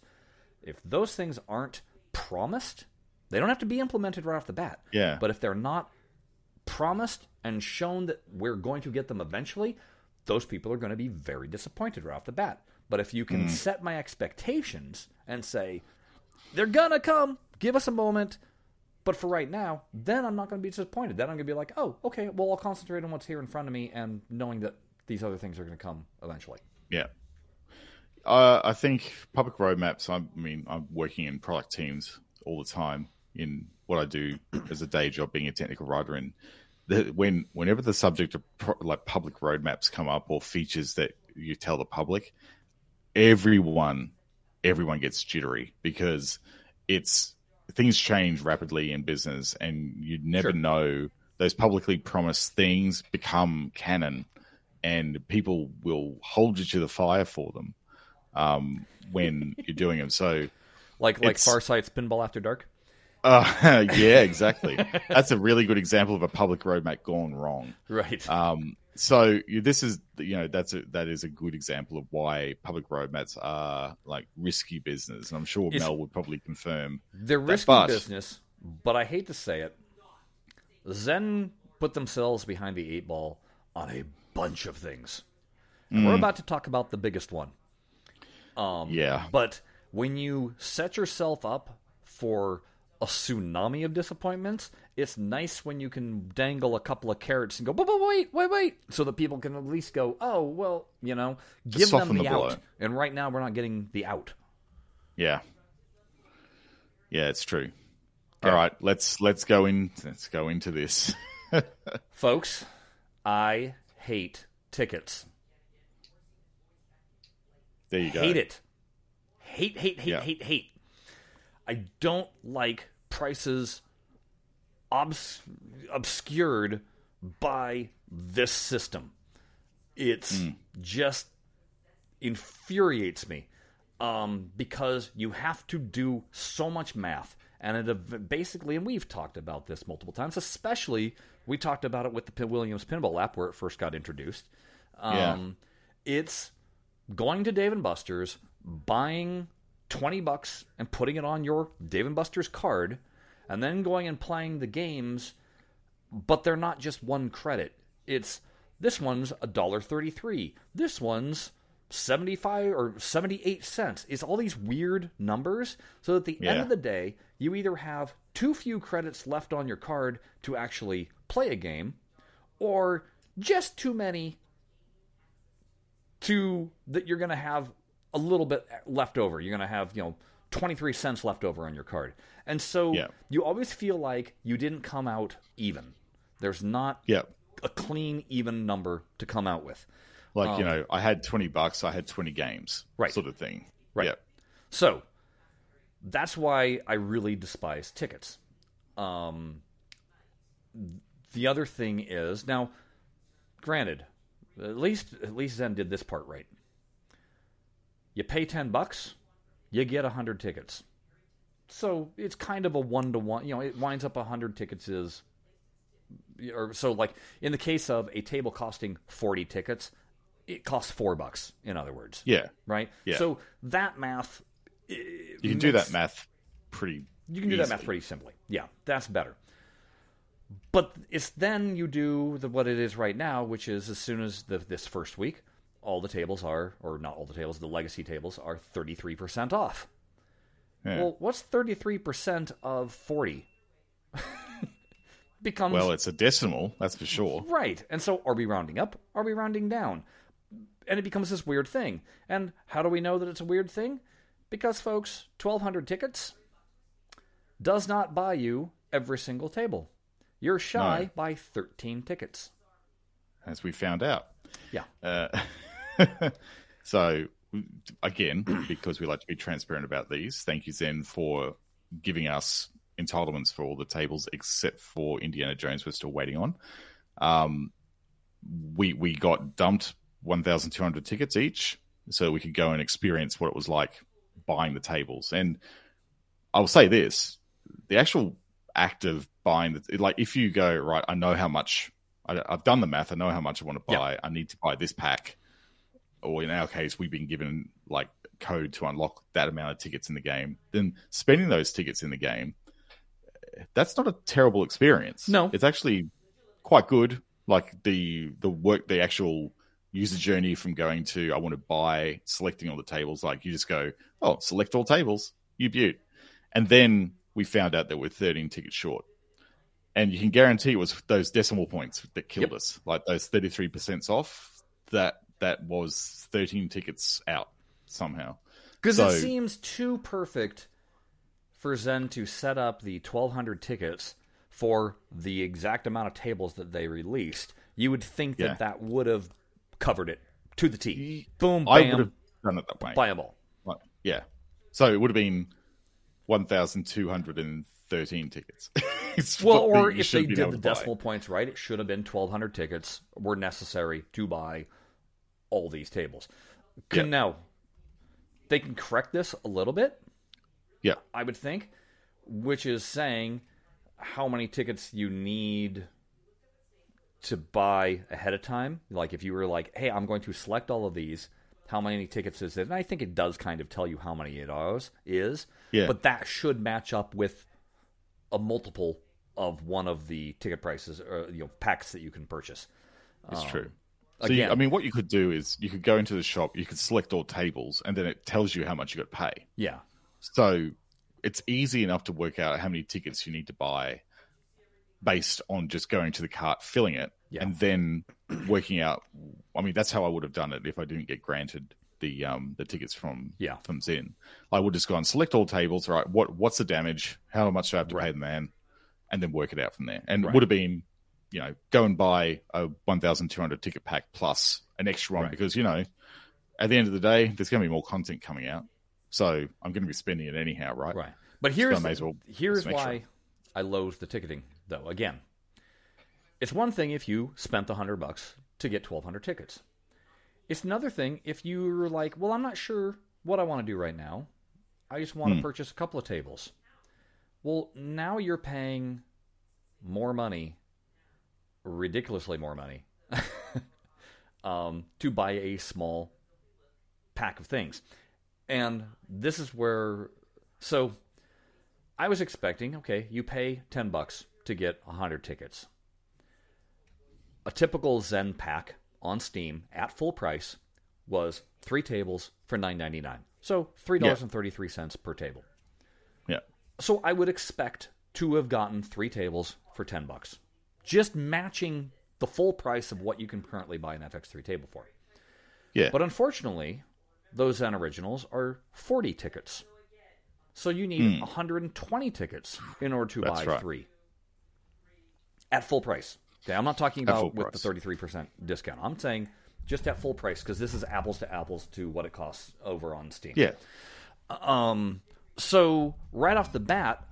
if those things aren't promised, they don't have to be implemented right off the bat. Yeah. But if they're not promised and shown that we're going to get them eventually, those people are going to be very disappointed right off the bat. But if you can hmm. set my expectations and say, they're going to come, give us a moment, but for right now, then I'm not going to be disappointed. Then I'm going to be like, oh, okay, well, I'll concentrate on what's here in front of me and knowing that these other things are going to come eventually. Yeah. Uh, I think public roadmaps. I mean, I'm working in product teams all the time in what I do as a day job, being a technical writer. And the, when whenever the subject of pro, like public roadmaps come up or features that you tell the public, everyone everyone gets jittery because it's things change rapidly in business, and you never Sure. know those publicly promised things become canon and people will hold you to the fire for them um, when you're doing them. So, Like like It's- Farsight's Pinball After Dark. uh, yeah, exactly. That's a really good example of a public roadmap gone wrong. Right. Um, so this is, you know, that's a, that is a good example of why public roadmaps are like risky business, and I'm sure It's- Mel would probably confirm. They're risky but- business, but I hate to say it. Zen put themselves behind the eight ball on a bunch of things. And we're about to talk about the biggest one. Um, Yeah. But when you set yourself up for a tsunami of disappointments, it's nice when you can dangle a couple of carrots and go, but, but wait, wait, wait, so that people can at least go, oh, well, you know, give them the, the out. And right now, we're not getting the out. Yeah, yeah, it's true. All right, let's let's go in. Let's go into this. Folks, I hate tickets. There you go. Hate it. Hate, hate, hate, Yeah. hate, hate. I don't like prices obs- obscured by this system. It's Hmm. just infuriates me um, because you have to do so much math. And it basically, and we've talked about this multiple times, especially we talked about it with the Williams Pinball app where it first got introduced. Yeah. Um, It's going to Dave and Buster's, buying 20 bucks and putting it on your Dave and Buster's card, and then going and playing the games, but they're not just one credit. It's this one's a dollar 33. This one's 75 or 78 cents. It's all these weird numbers so at the end of the day, you either have too few credits left on your card to actually play a game or just too many to that you're going to have a little bit left over. You're going to have, you know, 23 cents left over on your card. And so Yeah. you always feel like you didn't come out even. There's not Yeah, a clean, even number to come out with. like you know, I had twenty bucks. I had twenty games, Um, Right. Sort of thing. Right. Yeah. So that's why I really despise tickets. Um, the other thing is now, granted, at least at least Zen did this part right. You pay ten bucks, you get hundred tickets. So it's kind of a one to one. You know, it winds up hundred tickets is, or so like in the case of a table costing forty tickets, it costs four bucks. In other words, Yeah. right? Yeah. So that math. You can do that math pretty. You can do that math pretty simply. Yeah, that's better. But it's then you do the, what it is right now, which is as soon as the, this first week, all the tables are, or not all the tables, the legacy tables are 33% off. Yeah. Well, what's 33% of 40? becomes Well, it's a decimal, that's for sure. Right. And so are we rounding up? Are we rounding down? And it becomes this weird thing. And how do we know that it's a weird thing? Because, folks, 1,200 tickets does not buy you every single table. You're shy No. by 13 tickets. As we found out. Yeah. Uh, so again, because we like to be transparent about these, thank you Zen for giving us entitlements for all the tables except for Indiana Jones. We're still waiting on. Um, we we got dumped one thousand two hundred tickets each, so we could go and experience what it was like buying the tables. And I will say this: the actual act of buying the like, if you go right, I know how much. I, I've done the math. I know how much I want to buy. I need to buy this pack or in our case, we've been given like code to unlock that amount of tickets in the game. Then spending those tickets in the game, that's not a terrible experience. No. it's actually quite good. Like the the work, the actual user journey from going to I want to buy, selecting all the tables. Like you just go, oh, select all tables, you beaut, and then we found out that we're 13 tickets short. And you can guarantee it was those decimal points that killed Yep. us, like those 33% off. That that was 13 tickets out somehow. Because So- it seems too perfect for Zen to set up the 1,200 tickets for the exact amount of tables that they released. You would think that Yeah. that would have covered it to the T. Boom, I would have done it that way. buy 'em all. Yeah. So it would have been 1,213 tickets. Well, or if they did the to buy. decimal points right, it should have been 1,200 tickets were necessary to buy all these tables. Can Yeah. now they can correct this a little bit, Yeah. I would think, which is saying how many tickets you need to buy ahead of time. Like if you were like, "Hey, I'm going to select all of these." How many tickets is it? And I think it does kind of tell you how many it is. Is Yeah. but that should match up with a multiple of one of the ticket prices or you know packs that you can purchase. It's true. Um, So you, I mean, what you could do is you could go into the shop, you could select all tables, and then it tells you how much you got to pay. Yeah, So it's easy enough to work out how many tickets you need to buy based on just going to the cart, filling it, Yeah. and then working out. I mean, that's how I would have done it if I didn't get granted the um the tickets from Yeah. from Zen. I would just go and select all tables. Right, what what's the damage? How much do I have to pay Right. the man? And then work it out from there. And Right. it would have been, you know, go and buy a one thousand two hundred ticket pack plus an extra one Right. because you know, at the end of the day, there's going to be more content coming out. So I'm going to be spending it anyhow, right? right. But here's I may as well here's why sure. I loathe the ticketing though. Again, it's one thing if you spent the hundred bucks to get twelve hundred tickets. It's another thing if you were like, well, I'm not sure what I want to do right now. I just want to Hmm. purchase a couple of tables. Well, now you're paying more money, ridiculously more money, um, to buy a small pack of things. And this is where, so I was expecting, okay, you pay 10 bucks to get 100 tickets. A typical Zen pack on Steam at full price was three tables for $9.99. So $3.33 per table. Yeah. So I would expect to have gotten three tables for 10 bucks. Just matching the full price of what you can currently buy an FX3 table for. Yeah. But unfortunately, those Zen originals are 40 tickets. So you need 120 tickets in order to. That's buy right. three at full price. Okay, I'm not talking about with price. the 33% discount. I'm saying just at full price because this is apples to apples to what it costs over on Steam. yeah. Um, so right off the bat,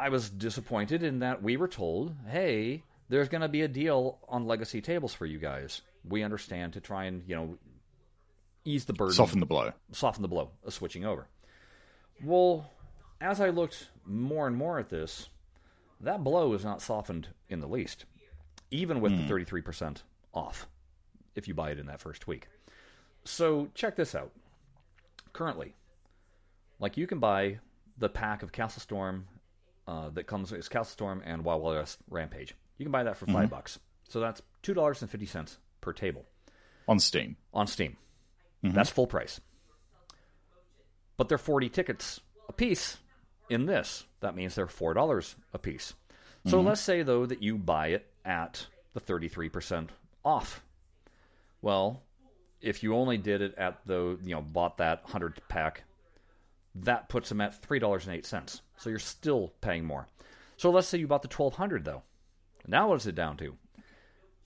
I was disappointed in that we were told, "Hey, there's going to be a deal on legacy tables for you guys. We understand to try and you know ease the burden, Soften the blow. soften the blow of switching over." Well, as I looked more and more at this, that blow is not softened in the least, even with the hmm. 33% off if you buy it in that first week. So check this out. Currently, like you can buy the pack of Castle Storm uh, that comes is Castle Storm and Wild Wild West Rampage. You can buy that for mm-hmm. 5 bucks. So that's two dollars and fifty cents per table On Steam. on Steam. Mm-hmm. That's full price. But they're 40 tickets a piece in this. That means they're $4 a piece. So mm-hmm. let's say though that you buy it at the 33% off. Well, if you only did it at the, you know, bought that 100 pack, that puts them at $3.08. So you're still paying more. So let's say you bought the 1200 though. Now what is it down to?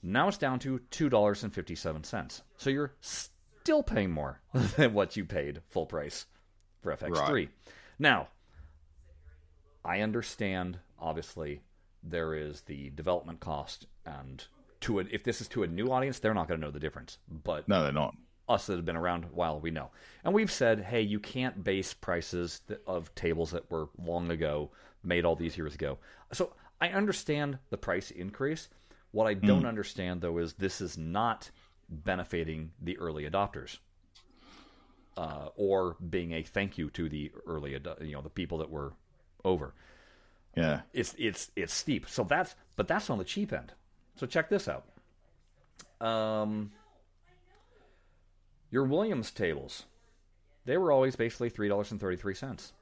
Now it's down to $2.57. So you're still paying more than what you paid full price for FX3. Right. Now, I understand obviously there is the development cost and to a, if this is to a new audience, they're not going to know the difference. But No, they're not. Us that have been around a while, we know. And we've said, hey, you can't base prices of tables that were long ago, made all these years ago. So I understand the price increase. What I don't understand, though, is this is not benefiting the early adopters. Uh, or being a thank you to the early, ado- you know, the people that were over. Yeah. It's it's it's steep. So that's but that's on the cheap end. So check this out. Um, your Williams tables, they were always basically three dollars and thirty three cents,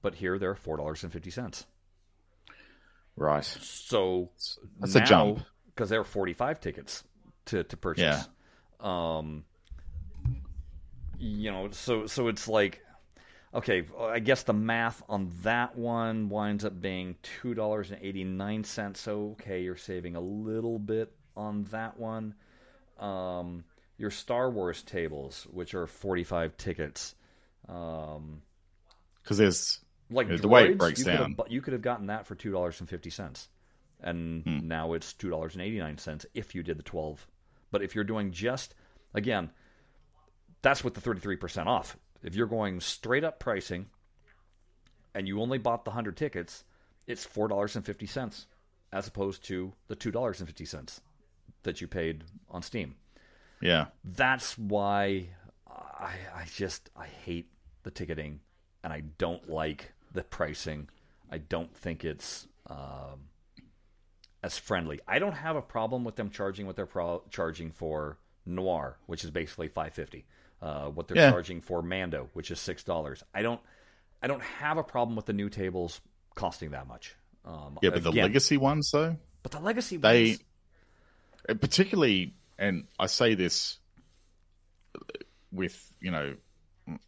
but here they're four dollars and fifty cents. Right. So That's a jump. because there were forty five tickets to to purchase. Yeah. Um, you know, so so it's like, okay, I guess the math on that one winds up being two dollars and eighty nine cents. So okay, you're saving a little bit on that one. Um, your Star Wars tables, which are forty five tickets, um, Because there's like the way it breaks you could have down. bu- you could have gotten that for two dollars and fifty cents, and Hmm. now it's two dollars and eighty nine cents if you did the twelve. But if you're doing just again, that's with the thirty three percent off. If you're going straight up pricing, and you only bought the hundred tickets, it's four dollars and fifty cents, as opposed to the two dollars and fifty cents that you paid on Steam yeah. that's why I, I just I hate the ticketing and I don't like the pricing. I don't think it's um, as friendly. I don't have a problem with them charging what they're pro- charging for Noir, which is basically five fifty. Uh, what they're Yeah. charging for Mando, which is six dollars. I don't I don't have a problem with the new tables costing that much. Um, Yeah, but the legacy ones though, but the legacy they ones, particularly, and I say this with you know,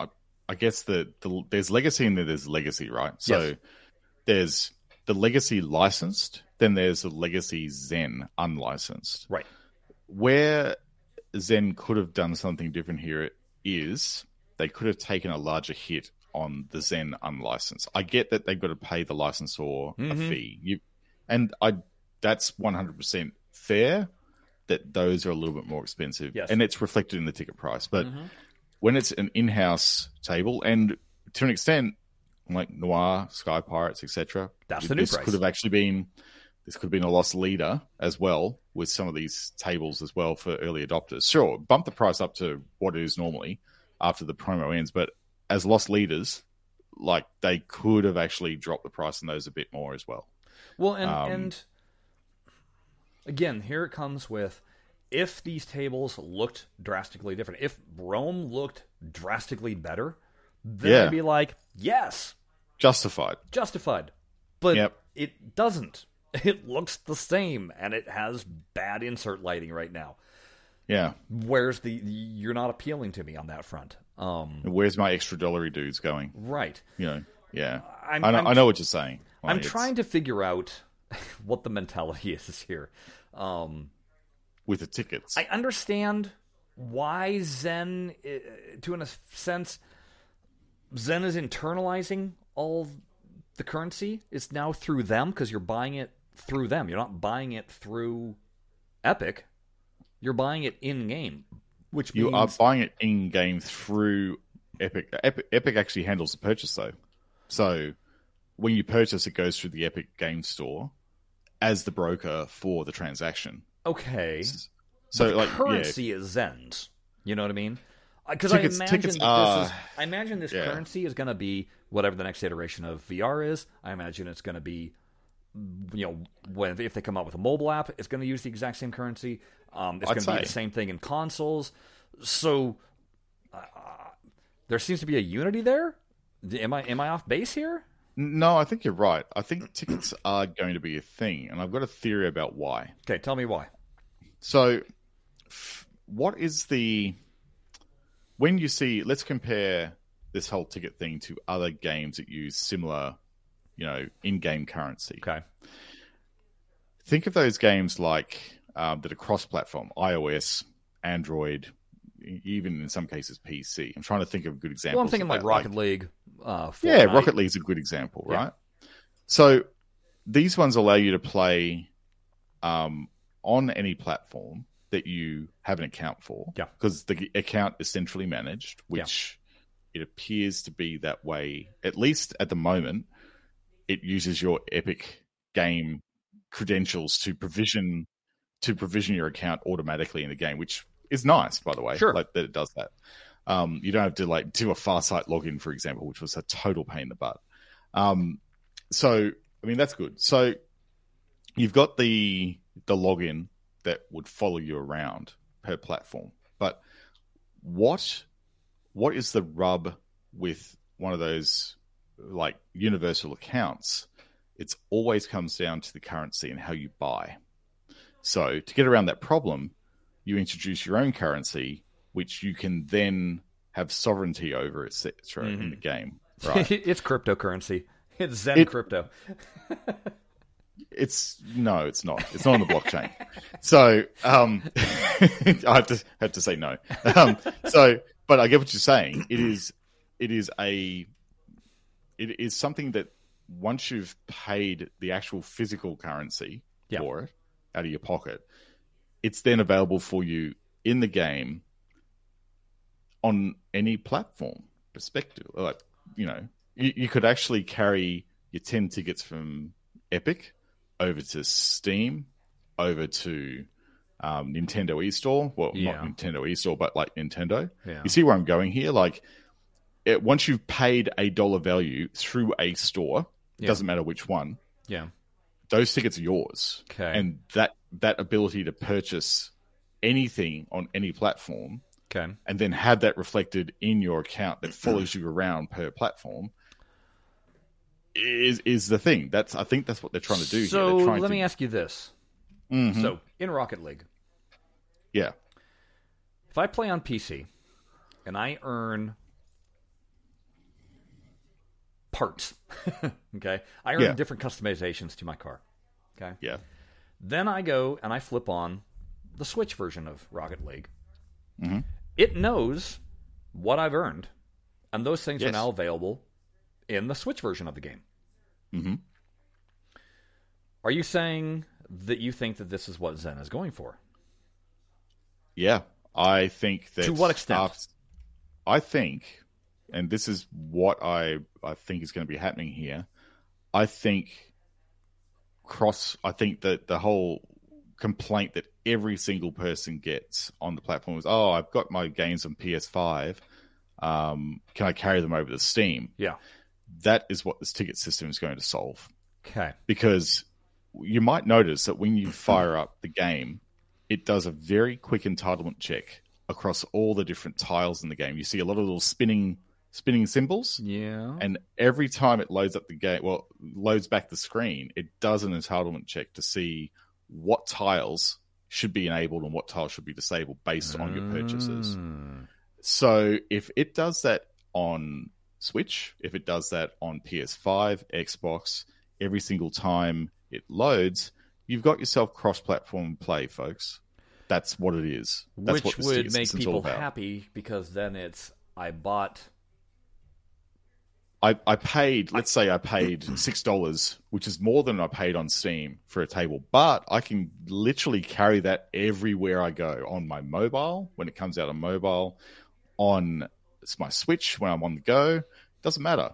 I, I guess the, the there's legacy and there's legacy, right? So Yes. there's the legacy licensed, then there's the legacy Zen unlicensed. right? Where Zen could have done something different here is they could have taken a larger hit on the Zen unlicensed. I get that they've got to pay the licensor a Mhm. fee, you, and I that's one hundred percent fair. That those are a little bit more expensive, Yes. and it's reflected in the ticket price. But Mhm. when it's an in-house table, and to an extent, like Noir, Sky Pirates, etc., That's the new this price. could have actually been this could have been a lost leader as well with some of these tables as well for early adopters. Sure, bump the price up to what it is normally after the promo ends, but as lost leaders, like they could have actually dropped the price on those a bit more as well. Well, and Um, and again, here it comes with if these tables looked drastically different, if Rome looked drastically better, then Yeah. I'd be like, yes, Justified. justified. But Yep. it doesn't. It looks the same, and it has bad insert lighting right now. Yeah. Where's the? You're not appealing to me on that front. Um, Where's my extra dollary dudes going? right. You know. Yeah. I'm- I know, I'm- I know what you're saying. I'm Like, it's- trying to figure out what the mentality is here. Um, with the tickets. I understand why Zen, uh, to in a sense, Zen is internalizing all the currency. It's now through them because you're buying it through them. You're not buying it through Epic. You're buying it in game, which You means are buying it in game through Epic. Epic. Epic actually handles the purchase though, so when you purchase, it goes through the Epic Game Store as the broker for the transaction. okay. So But the like, yeah, currency is Zen's. You know what I mean? Because I imagine tickets that are- this is. I imagine this yeah. currency is going to be whatever the next iteration of VR is. I imagine it's going to be, you know, when if they come out with a mobile app, it's going to use the exact same currency. Um, it's going to be the same thing in consoles. So uh, there seems to be a unity there. Am I am I off base here? No, I think you're right. I think tickets are going to be a thing, and I've got a theory about why. Okay, tell me why. So, f- what is the when you see? Let's compare this whole ticket thing to other games that use similar, you know, in-game currency. Okay. Think of those games like um, that are cross-platform, iOS, Android, even in some cases PC. I'm trying to think of a good examples. Well, I'm thinking like Rocket League. Uh, Yeah. Rocket League's a good example, Yeah. right? So these ones allow you to play um, on any platform that you have an account for. Yeah. Because the account is centrally managed, which it appears to be that way, at least at the moment. It uses your Epic game credentials to provision to provision your account automatically in the game, which is nice, by the way. Sure. Like that it does that. Um, you don't have to like do a Farsight login, for example, which was a total pain in the butt. Um, so I mean that's good. So you've got the the login that would follow you around per platform, but what what is the rub with one of those like universal accounts? It's always comes down to the currency and how you buy. So to get around that problem, you introduce your own currency, which you can then have sovereignty over, etc. in the game. Right? it's cryptocurrency. It's Zen It- crypto. It's no, it's not. It's not on the blockchain. So um, I have to have to say no. Um, so, but I get what you're saying. It is it is a it is something that once you've paid the actual physical currency Yeah. for it out of your pocket, it's then available for you in the game on any platform perspective. Like you know, you, you could actually carry your ten tickets from Epic over to Steam, over to um, Nintendo eStore. Well, Yeah. not Nintendo eStore, but like Nintendo. Yeah. You see where I'm going here? Like, it, once you've paid a dollar value through a store, it Yeah. doesn't matter which one, Yeah. Those tickets are yours. Okay. And that that ability to purchase anything on any platform Okay. and then have that reflected in your account that follows you around per platform is is the thing. That's I think that's what they're trying to do. So here. Let to, me ask you this. Mhm. So in Rocket League, yeah, if I play on PC and I earn parts, okay, I earn Yeah. different customizations to my car. Okay. yeah, Then I go and I flip on the Switch version of Rocket League. Mhm. It knows what I've earned, and those things are now available in the Switch version of the game. hmm Are you saying that you think that this is what Zen is going for? yeah. I think that To what extent? I think, and this is what I I think is going to be happening here. I think cross. I think that the whole complaint that every single person gets on the platform is, "Oh, I've got my games on PS5. Um, can I carry them over to Steam?" Yeah. That is what this ticket system is going to solve. Okay. because you might notice that when you fire up the game, it does a very quick entitlement check across all the different tiles in the game. You see a lot of little spinning spinning symbols, Yeah. and every time it loads up the game, well, loads back the screen, it does an entitlement check to see what tiles should be enabled and what tiles should be disabled based on your purchases. Mm. So if it does that on Switch, if it does that on PS5, Xbox, every single time it loads, you've got yourself cross-platform play, folks. That's what it is. That's Which would make people happy because then it's I bought I, I paid, let's say I paid six dollars, which is more than I paid on Steam for a table, but I can literally carry that everywhere I go on my mobile when it comes out on mobile, on it's my Switch when I'm on the go. It Doesn't matter.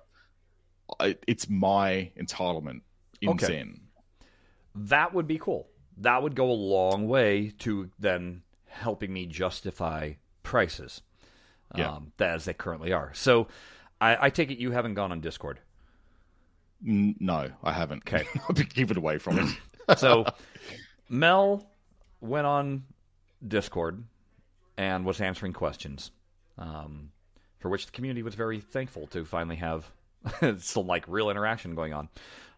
I, it's my entitlement in Okay. Zen. that would be cool. That would go a long way to then helping me justify prices Yeah. um, as they currently are. So I, I take it you haven't gone on Discord. No, I haven't. Okay. I'll be keep it away from it. So Mel went on Discord and was answering questions, um, for which the community was very thankful to finally have still like real interaction going on.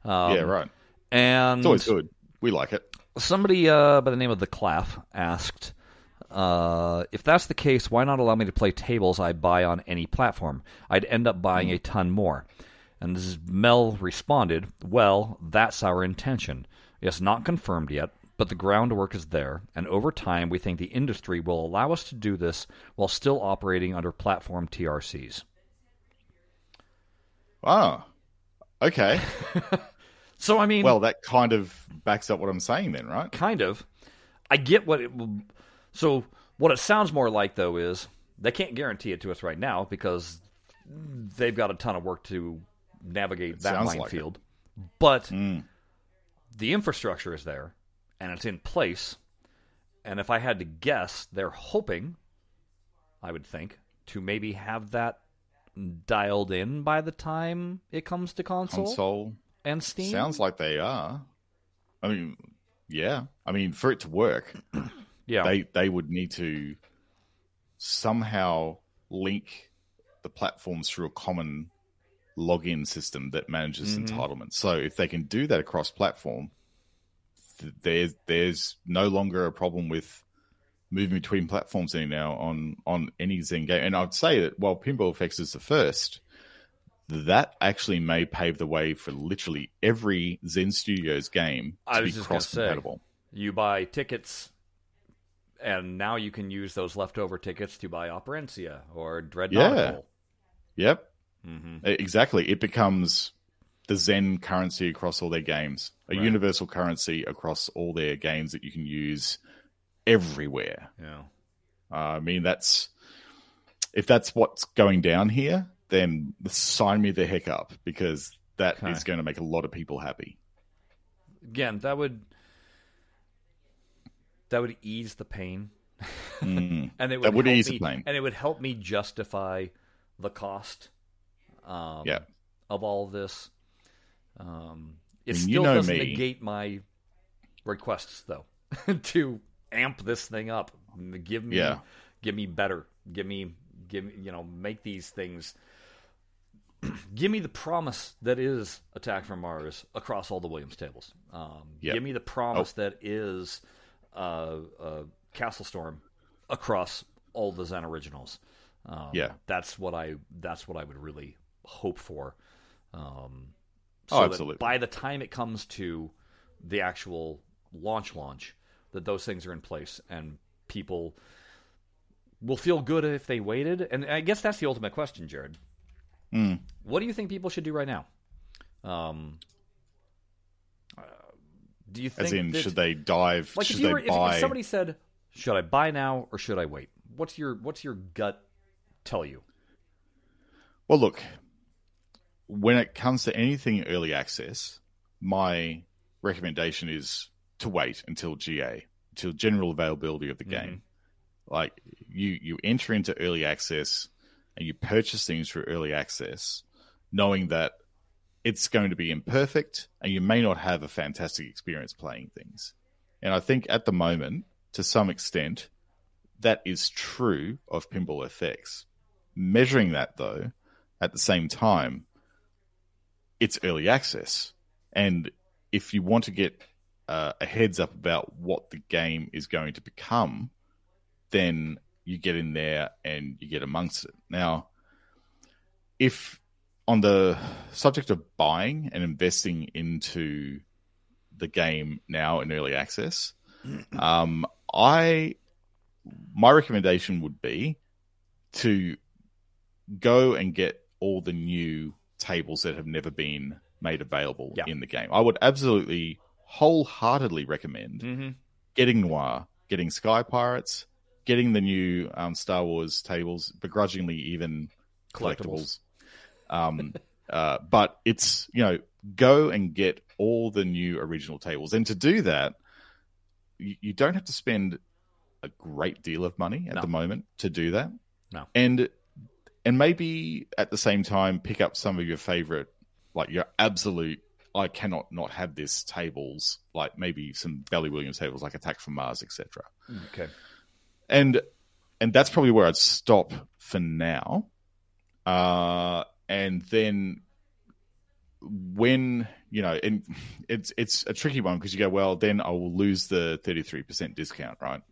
Um, yeah, right. And It's always good. We like it. somebody uh, by the name of the Claff asked, uh, if that's the case, why not allow me to play tables I buy on any platform? I'd end up buying a ton more. And this is Mel responded, Well, that's our intention. It's not confirmed yet, but the groundwork is there, and over time we think the industry will allow us to do this while still operating under platform TRCs. Wow. okay. So, I mean, Well, that kind of backs up what I'm saying then, right? kind of. I get what it will. So, what it sounds more like, though, is they can't guarantee it to us right now because they've got a ton of work to navigate that sounds like but Mm. the infrastructure is there and it's in place. And if I had to guess, they're hoping, I would think, to maybe have that dialed in by the time it comes to console, Console and Steam. sounds like they are. I mean, yeah. I mean, for it to work, yeah, they they would need to somehow link the platforms through a common login system that manages Mhm. entitlements. So if they can do that across platform, th- there's there's no longer a problem with moving between platforms any now on on any Zen game. And I'd say that while Pinball Effects is the first, that actually may pave the way for literally every Zen Studios game I to be cross compatible. you buy tickets, and now you can use those leftover tickets to buy Operencia or Dreadnought. Yeah. Yep. hmm E- Exactly. It becomes the Zen currency across all their games, a Right. universal currency across all their games that you can use everywhere. Yeah. Uh, I mean, that's if that's what's going down here, then sign me the heck up because that is Okay. going to make a lot of people happy. Again, that would that would ease the pain, Mm. and it would That would ease the me, pain. and it would help me justify the cost. Um, Yeah. Of all of this, um, it And still you know doesn't me. negate my requests, though, to amp this thing up. Give me, Yeah. give me better. Give me, give me, you know, make these things. give me the promise that is Attack from Mars across all the Williams tables. Um, Yep. Give me the promise that is uh, uh, CastleStorm across all the Zen originals. Um, Yeah. that's what I that's what I would really hope for. Um, Oh, absolutely. by the time it comes to the actual launch launch, that those things are in place and people will feel good if they waited. And I guess that's the ultimate question, Jared. Mm. What do you think people should do right now? Um, do you think As in, that, should they dive? like if should you they were, if, buy? if somebody said, "Should I buy now or should I wait?" What's your what's your gut tell you? Well, look, when it comes to anything early access, my recommendation is to wait until GA, until general availability of the mm-hmm. game. Like you, you enter into early access and you purchase things through early access, knowing that it's going to be imperfect and you may not have a fantastic experience playing things. And I think at the moment, to some extent, that is true of Pinball FX. Measuring that though, at the same time, it's early access. And if you want to get uh, a heads up about what the game is going to become, then you get in there and you get amongst it. Now, if on the subject of buying and investing into the game now in early access, um, I my recommendation would be to go and get all the new tables that have never been made available Yeah. in the game. I would absolutely wholeheartedly recommend Mm-hmm. getting Noir, getting Sky Pirates, getting the new um, Star Wars tables, begrudgingly even collectibles. Um, uh, but it's you know go and get all the new original tables, and to do that, you, you don't have to spend a great deal of money at No. the moment to do that. No. and and maybe at the same time pick up some of your favorite, like your absolute. I cannot not have this tables, like maybe some Bally Williams tables, like Attack from Mars, etc Okay. and and that's probably where I'd stop for now. Uh, and then when you know, and it's it's a tricky one because you go, well, then I will lose the thirty three percent discount, right?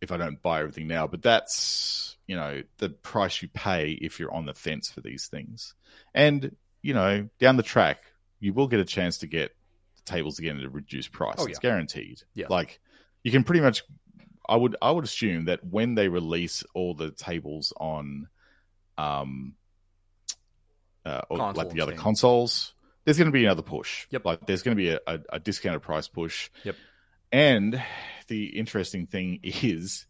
If I don't buy everything now, but that's you know the price you pay if you're on the fence for these things, and you know down the track you will get a chance to get the tables again at a reduced price. Oh, It's guaranteed. Yeah. like you can pretty much. I would I would assume that when they release all the tables on, um, uh, or Console like the other Steam. consoles, there's going to be another push. Yep. Like there's going to be a, a, a discounted price push. Yep. And the interesting thing is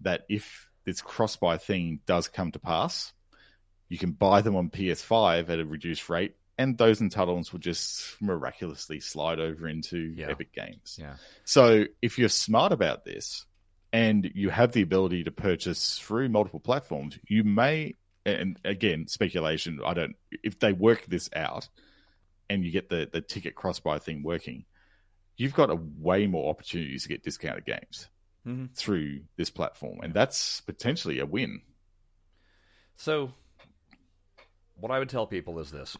that if this cross buy thing does come to pass, you can buy them on PS5 at a reduced rate, and those entitlements will just miraculously slide over into Yeah. Epic Games. Yeah. So if you're smart about this and you have the ability to purchase through multiple platforms, you may and again, speculation, I don't if they work this out and you get the, the ticket cross buy thing working, you've got a way more opportunities to get discounted games Mhm. through this platform. And that's potentially a win. So, what I would tell people is this: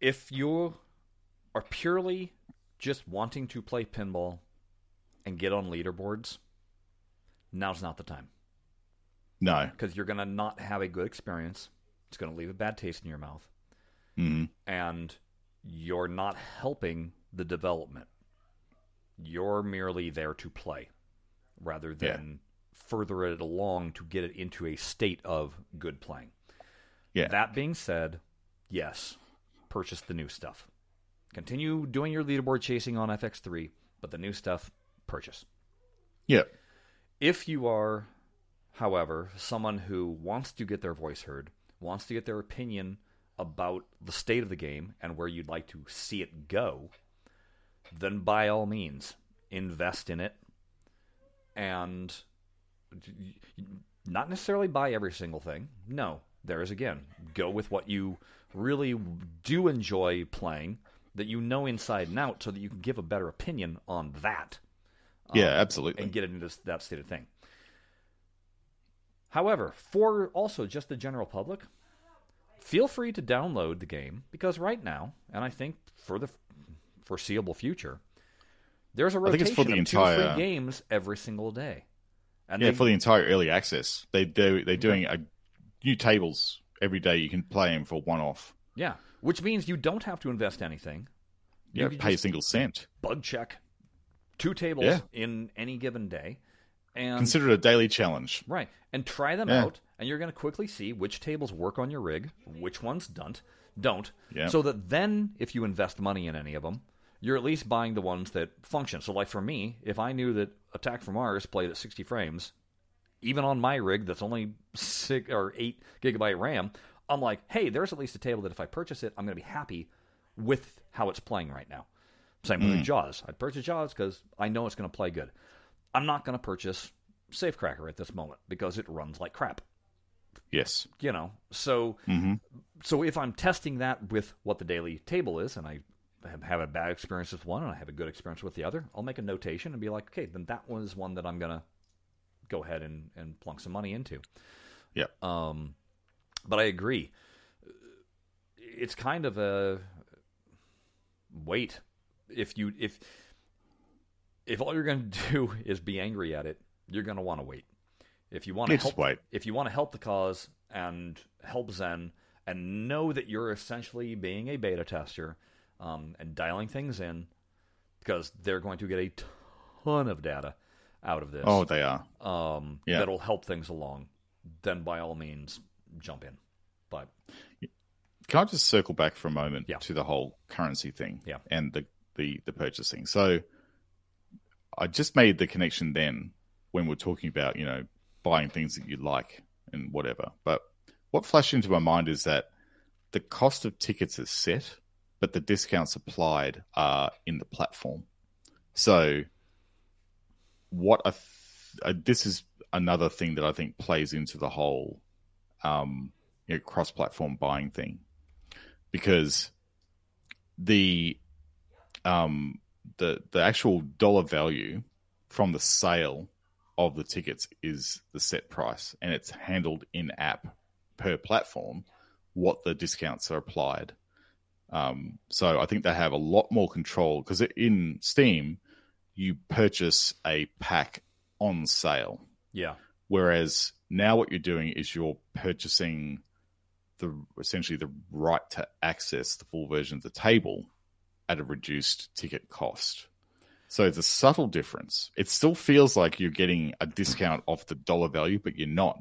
if you are purely just wanting to play pinball and get on leaderboards, now's not the time No. because you're going to not have a good experience. It's going to leave a bad taste in your mouth, Mm. and you're not helping the development. You're merely there to play rather Yeah. than further it along to get it into a state of good playing. Yeah. That being said, yes, purchase the new stuff. Continue doing your leaderboard chasing on FX3, but the new stuff, purchase. Yeah. If you are, however, someone who wants to get their voice heard, wants to get their opinion about the state of the game and where you'd like to see it go, then by all means, invest in it and not necessarily buy every single thing. No, there is again, go with what you really do enjoy playing that you know inside and out so that you can give a better opinion on that Yeah, um, absolutely. and get it into that state of thing. However, for also just the general public, feel free to download the game because right now, and I think for the foreseeable future, there's a I think rotation it's for the of entire- games every single day. And yeah, they- for the entire early access. They do they're doing a new tables every day. You can play them for one off. yeah, which means you don't have to invest anything. You can pay a single cent. bug check two tables Yeah. in any given day, and Consider it a daily challenge. Right. And try them Yeah. out, and you're going to quickly see which tables work on your rig, which ones don't. Don't. Yeah. So that then, if you invest money in any of them, you're at least buying the ones that function. So, like for me, if I knew that Attack from Mars played at 60 frames, even on my rig that's only six or eight gigabyte RAM, I'm like, hey, there's at least a table that if I purchase it, I'm going to be happy with how it's playing right now. Same with hmm. Jaws. I'd purchase Jaws because I know it's going to play good. I'm not going to purchase Safecracker at this moment because it runs like crap. Yes. You know, so hmm so if I'm testing that with what the daily table is, and I have, have a bad experience with one and I have a good experience with the other, I'll make a notation and be like, okay, then that one is one that I'm gonna go ahead and, and plunk some money into. Yeah. Um, but I agree. It's kind of a wait. If you if if all you're going to do is be angry at it, you're going to want to wait. If you want to help, wait. if you want to help the cause and help Zen and know that you're essentially being a beta tester um, and dialing things in, because they're going to get a ton of data out of this Oh, they are. um, Yeah. that'll help things along, then by all means jump in. But Can I just circle back for a moment Yeah. to the whole currency thing Yeah. and the, the, the purchasing? So I just made the connection then when we're talking about, you know, buying things that you like and whatever. But what flashed into my mind is that the cost of tickets is set, but the discounts applied are in the platform. So what th- uh, this is another thing that I think plays into the whole um, you know, cross-platform buying thing because the um, the the actual dollar value from the sale of the tickets is the set price and it's handled in app per platform what the discounts are applied. Um, so I think they have a lot more control because in Steam, you purchase a pack on sale. Yeah. Whereas now what you're doing is you're purchasing the essentially the right to access the full version of the table at a reduced ticket cost. So it's a subtle difference. It still feels like you're getting a discount off the dollar value, but you're not.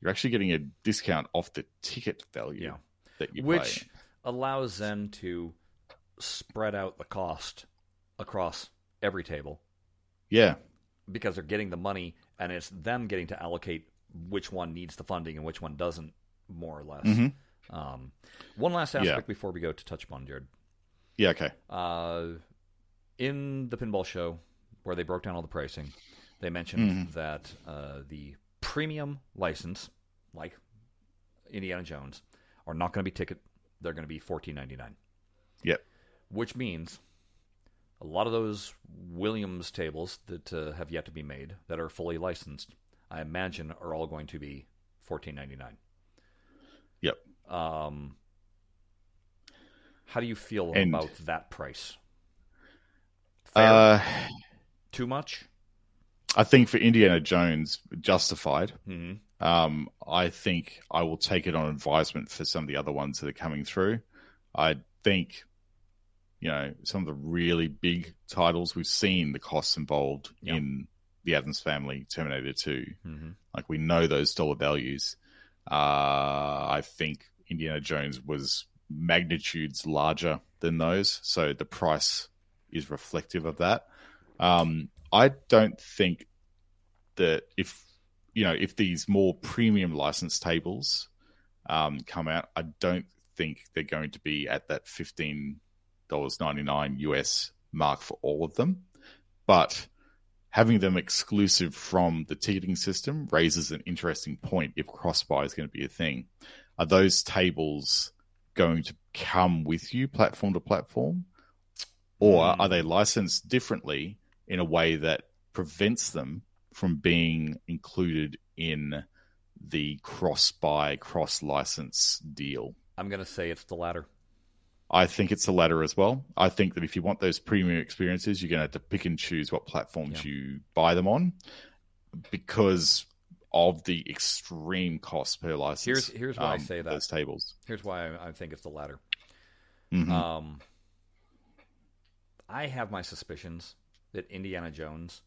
You're actually getting a discount off the ticket value Yeah. that you Which pay. allows them to spread out the cost across every table Yeah, because they're getting the money and it's them getting to allocate which one needs the funding and which one doesn't, more or less. Mhm. Um, one last aspect Yeah. before we go to touch upon Jared. Yeah, okay, Uh, in the pinball show where they broke down all the pricing, they mentioned Mm-hmm. that uh, the premium license, like Indiana Jones, are not going to be ticket. They're going to be fourteen ninety nine, yep, which means a lot of those Williams tables that uh, have yet to be made that are fully licensed, I imagine, are all going to be fourteen ninety nine. yep. Um, how do you feel And- about that price? Fair? Uh, Too much? I think for Indiana Jones, justified. hmm Um, I think I will take it on advisement for some of the other ones that are coming through. I think, you know, some of the really big titles we've seen the costs involved Yeah. in the Addams Family, Terminator 2. hmm Like we know those dollar values. Uh, I think Indiana Jones was magnitudes larger than those, so the price is reflective of that. Um, I don't think that if you know if these more premium license tables um, come out, I don't think they're going to be at that fifteen dollars ninety nine US mark for all of them, but having them exclusive from the ticketing system raises an interesting point if cross buy is going to be a thing. Are those tables going to come with you platform to platform? Or Mm. are they licensed differently in a way that prevents them from being included in the cross buy, cross license deal? I'm going to say it's the latter. I think it's the latter as well. I think that if you want those premium experiences, you're going to have to pick and choose what platforms you buy them on because of the extreme cost per license. Here's- here's why I um, say that. Those tables. Here's why I, I think it's the latter. Mhm. Um, I have my suspicions that Indiana Jones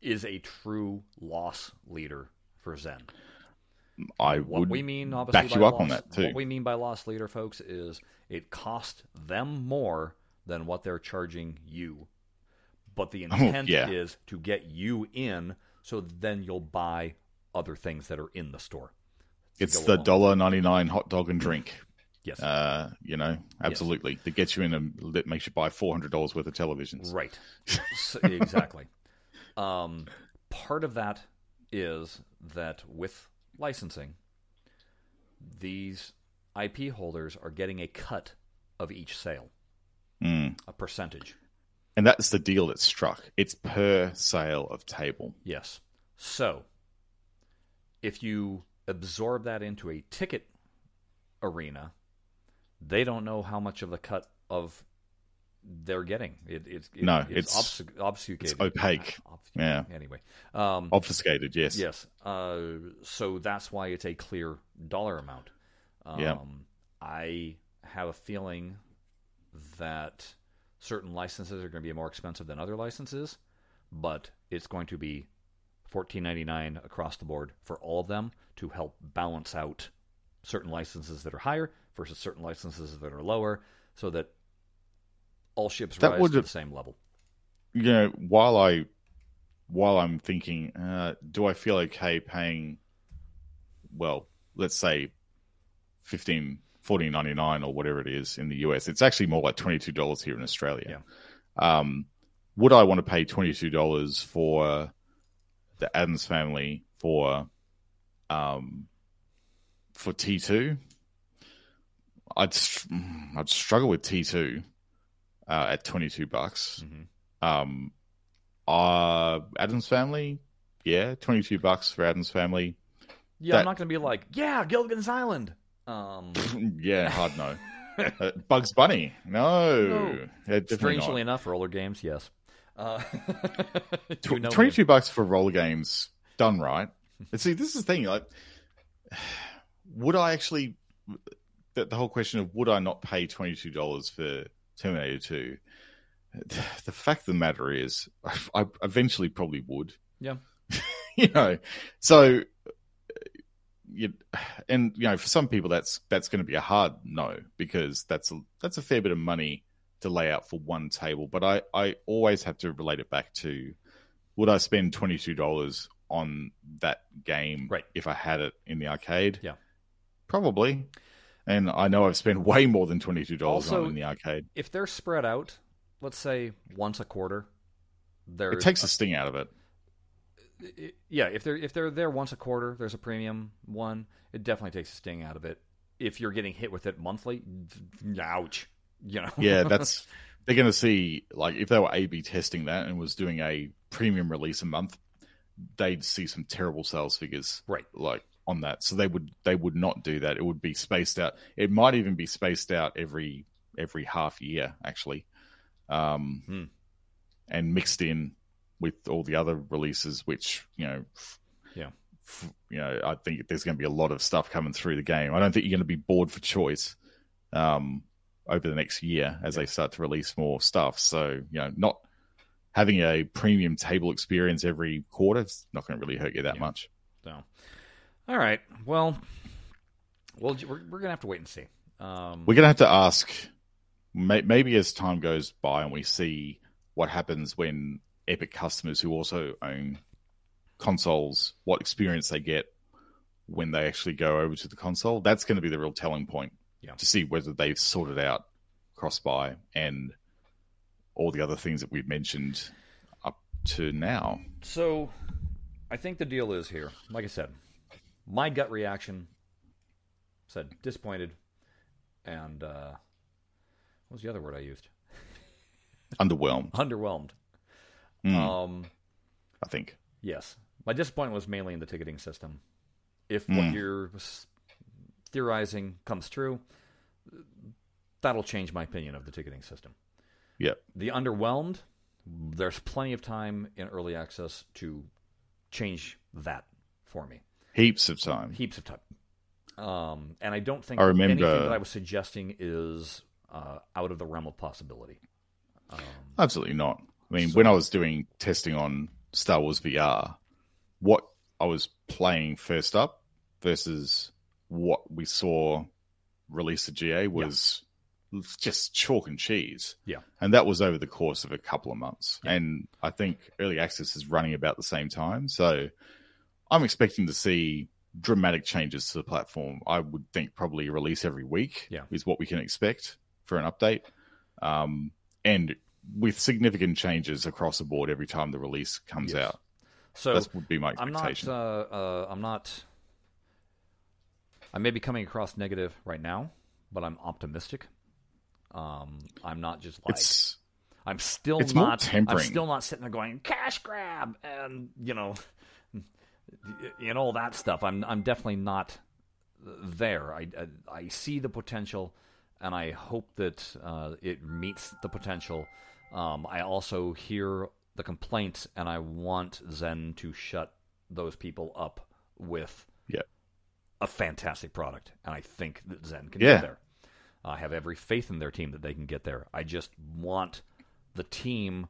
is a true loss leader for Zen. I What would we mean, obviously, back by you up loss, on that too. What we mean by loss leader, folks, is it cost them more than what they're charging you. But the intent Oh, yeah. is to get you in, so then you'll buy other things that are in the store. it's the dollar ninety nine hot dog and drink. Yes, Uh, you know, absolutely. That gets you in and that makes you buy four hundred dollars worth of televisions. Right. S exactly. Um, part of that is that with licensing, these IP holders are getting a cut of each sale, Mm. a percentage. And that's the deal that's struck. It's per sale of table. Yes. So, if you absorb that into a ticket arena, they don't know how much of the cut of they're getting. It, it's it, No, it's, it's- obfusc- obfuscated. it's opaque. Obfuscated. Yeah. Anyway, um, Obfuscated, yes. Yes. Uh, so that's why it's a clear dollar amount. Um, Yeah. I have a feeling that certain licenses are going to be more expensive than other licenses, but it's going to be fourteen ninety nine across the board for all of them to help balance out certain licenses that are higher versus certain licenses that are lower, so that all ships That rise to have- the same level. you know, while I while I'm thinking, uh, do I feel okay paying well, let's say 15 14.99 or whatever it is in the US. It's actually more like $22 here in Australia. Um, would I want to pay $22 for the Addams family for um, for T2? I'd I'd struggle with T2 uh, at 22 bucks. Mhm. Um, uh, Addams Family, yeah, twenty two bucks for Addams Family. Yeah, That- I'm not going to be like, yeah, Gilligan's Island. Um, yeah, hard no. uh, Bugs Bunny, no. No. Strangely not. enough, Rollergames, yes. Uh, you Tw- know me. 22 bucks for Rollergames done right. And see, this is the thing. Like, would I actually? The, the whole question of would I not pay twenty two dollars for Terminator Two? The fact of the matter is, I, I eventually probably would. Yeah. you know, so you, and you know, for some people, that's that's going to be a hard no because that's a, that's a fair bit of money to lay out for one table. But I I always have to relate it back to would I spend twenty two dollars on that game Right. if I had it in the arcade? Yeah. probably. And I know I've spent way more than twenty two dollars on it in the arcade. if they're spread out, let's say once a quarter, there's It takes the sting out of it. I- yeah, if they're if they're there once a quarter, there's a premium one. It definitely takes a sting out of it. If you're getting hit with it monthly, ouch. You know. Yeah, that's they're going to see like if they were A/B testing that and was doing a premium release a month, they'd see some terrible sales figures, Right. Like on that, so they would they would not do that. It would be spaced out. It might even be spaced out every every half year, actually, um, Hmm. and mixed in with all the other releases, which you know, Yeah. f- you know, I think there's going to be a lot of stuff coming through the game. I don't think you're going to be bored for choice. Um, over the next year as they start to release more stuff. So, you know, not having a premium table experience every quarter is not going to really hurt you that Yeah. much. So, all right. Well, well, we're, we're gonna have to wait and see. Um, We're going to have to ask, maybe as time goes by and we see what happens when Epic customers who also own consoles, what experience they get when they actually go over to the console. That's going to be the real telling point Yeah. to see whether they've sorted out cross buy and all the other things that we've mentioned up to now. So, I think the deal is here. Like I said, my gut reaction said disappointed, and uh, what was the other word I used? Underwhelmed, Underwhelmed. Mm, Um, I think. yes, my disappointment was mainly in the ticketing system. If what Mm. you're theorizing comes true, that'll change my opinion of the ticketing system. Yep. The underwhelmed, there's plenty of time in early access to change that for me. Heaps of time. heaps of time. Um, and I don't think I remember- anything that I was suggesting is uh, out of the realm of possibility. Um, Absolutely not. I mean, So- when I was doing testing on Star Wars VR, what I was playing first up versus what we saw released at GA was just chalk and cheese. Yeah. And that was over the course of a couple of months. Yeah. And I think early access is running about the same time. So I'm expecting to see dramatic changes to the platform. I would think probably release every week Yeah. is what we can expect for an update. Um, and with significant changes across the board every time the release comes Yes. out. so That would be my I'm not. expectation. Uh, uh, I'm not. I may be coming across negative right now, but I'm optimistic. Um, I'm not just like it's I'm still it's not. I'm still not sitting there going cash grab and you know, know all that stuff. I'm I'm definitely not there. I I, I see the potential, and I hope that uh, it meets the potential. Um, I also hear the complaints, and I want Zen to shut those people up with Yeah. a fantastic product, and I think that Zen can Yeah. get there. I have every faith in their team that they can get there. I just want the team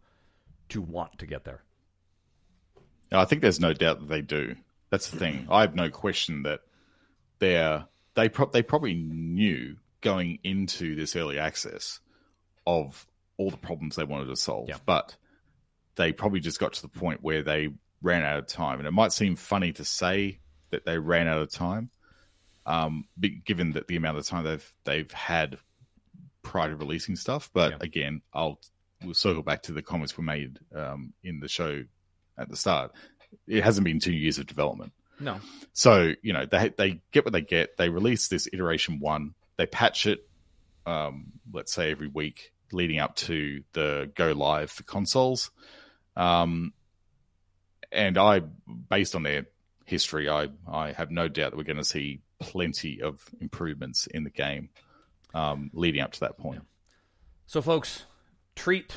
to want to get there. I think there's no doubt that they do. That's the thing. I have no question that they're they pro- they probably knew going into this early access of all the problems they wanted to solve, Yeah. but they probably just got to the point where they ran out of time. And it might seem funny to say that they ran out of time, um, given that the amount of time they've they've had prior to releasing stuff. But Yeah. again, I'll we'll circle back to the comments we made um, in the show at the start. It hasn't been two years of development. No, So you know they they get what they get. They release this iteration one. They patch it, um, let's say every week leading up to the go live for consoles. Um, and I, based on their history, I I have no doubt that we're going to see plenty of improvements in the game um, leading up to that point. So, folks, treat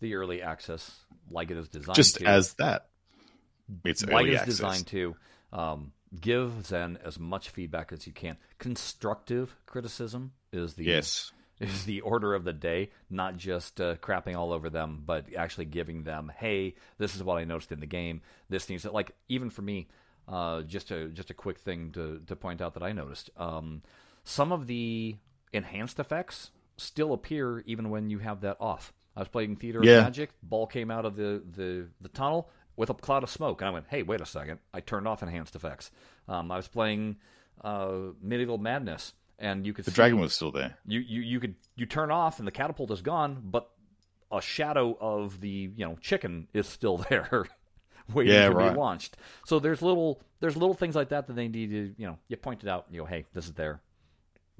the early access like it is designed Just to. as that, it's like early it's access. designed to. Um, give Zen as much feedback as you can. Constructive criticism is the Yes, is the order of the day, not just uh, crapping all over them, but actually giving them, hey, this is what I noticed in the game. This needs to, like even for me, uh, just a just a quick thing to to point out that I noticed. Um, some of the enhanced effects still appear even when you have that off. I was playing Theater Yeah. of Magic. Ball came out of the, the, the tunnel with a cloud of smoke, and I went, "Hey, wait a second! I turned off enhanced effects. Um, I was playing uh, Medieval Madness, and you could the see, dragon was still there. you, you you could you turn off and the catapult is gone, but a shadow of the you know chicken is still there, waiting Yeah, to right. be launched. So there's little there's little things like that that they need to you know you point it out. You go, hey, this is there.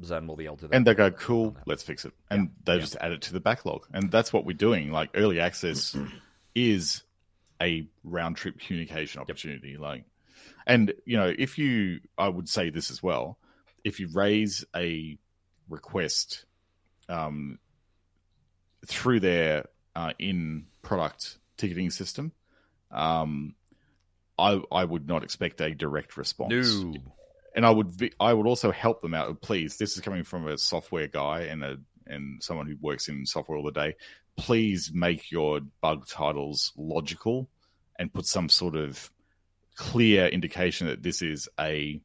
Zen will be able to. And they go, cool, let's fix it. And they Yeah. just add it to the backlog. And that's what we're doing. Like early access is a round trip communication opportunity. Like, and you know, if you, I would say this as well, if you raise a request um, through their uh, in product ticketing system, um, I, I would not expect a direct response no. and I would be, I would also help them out. Please, this is coming from a software guy and a and someone who works in software all the day. Please make your bug titles logical and put some sort of clear indication that this is a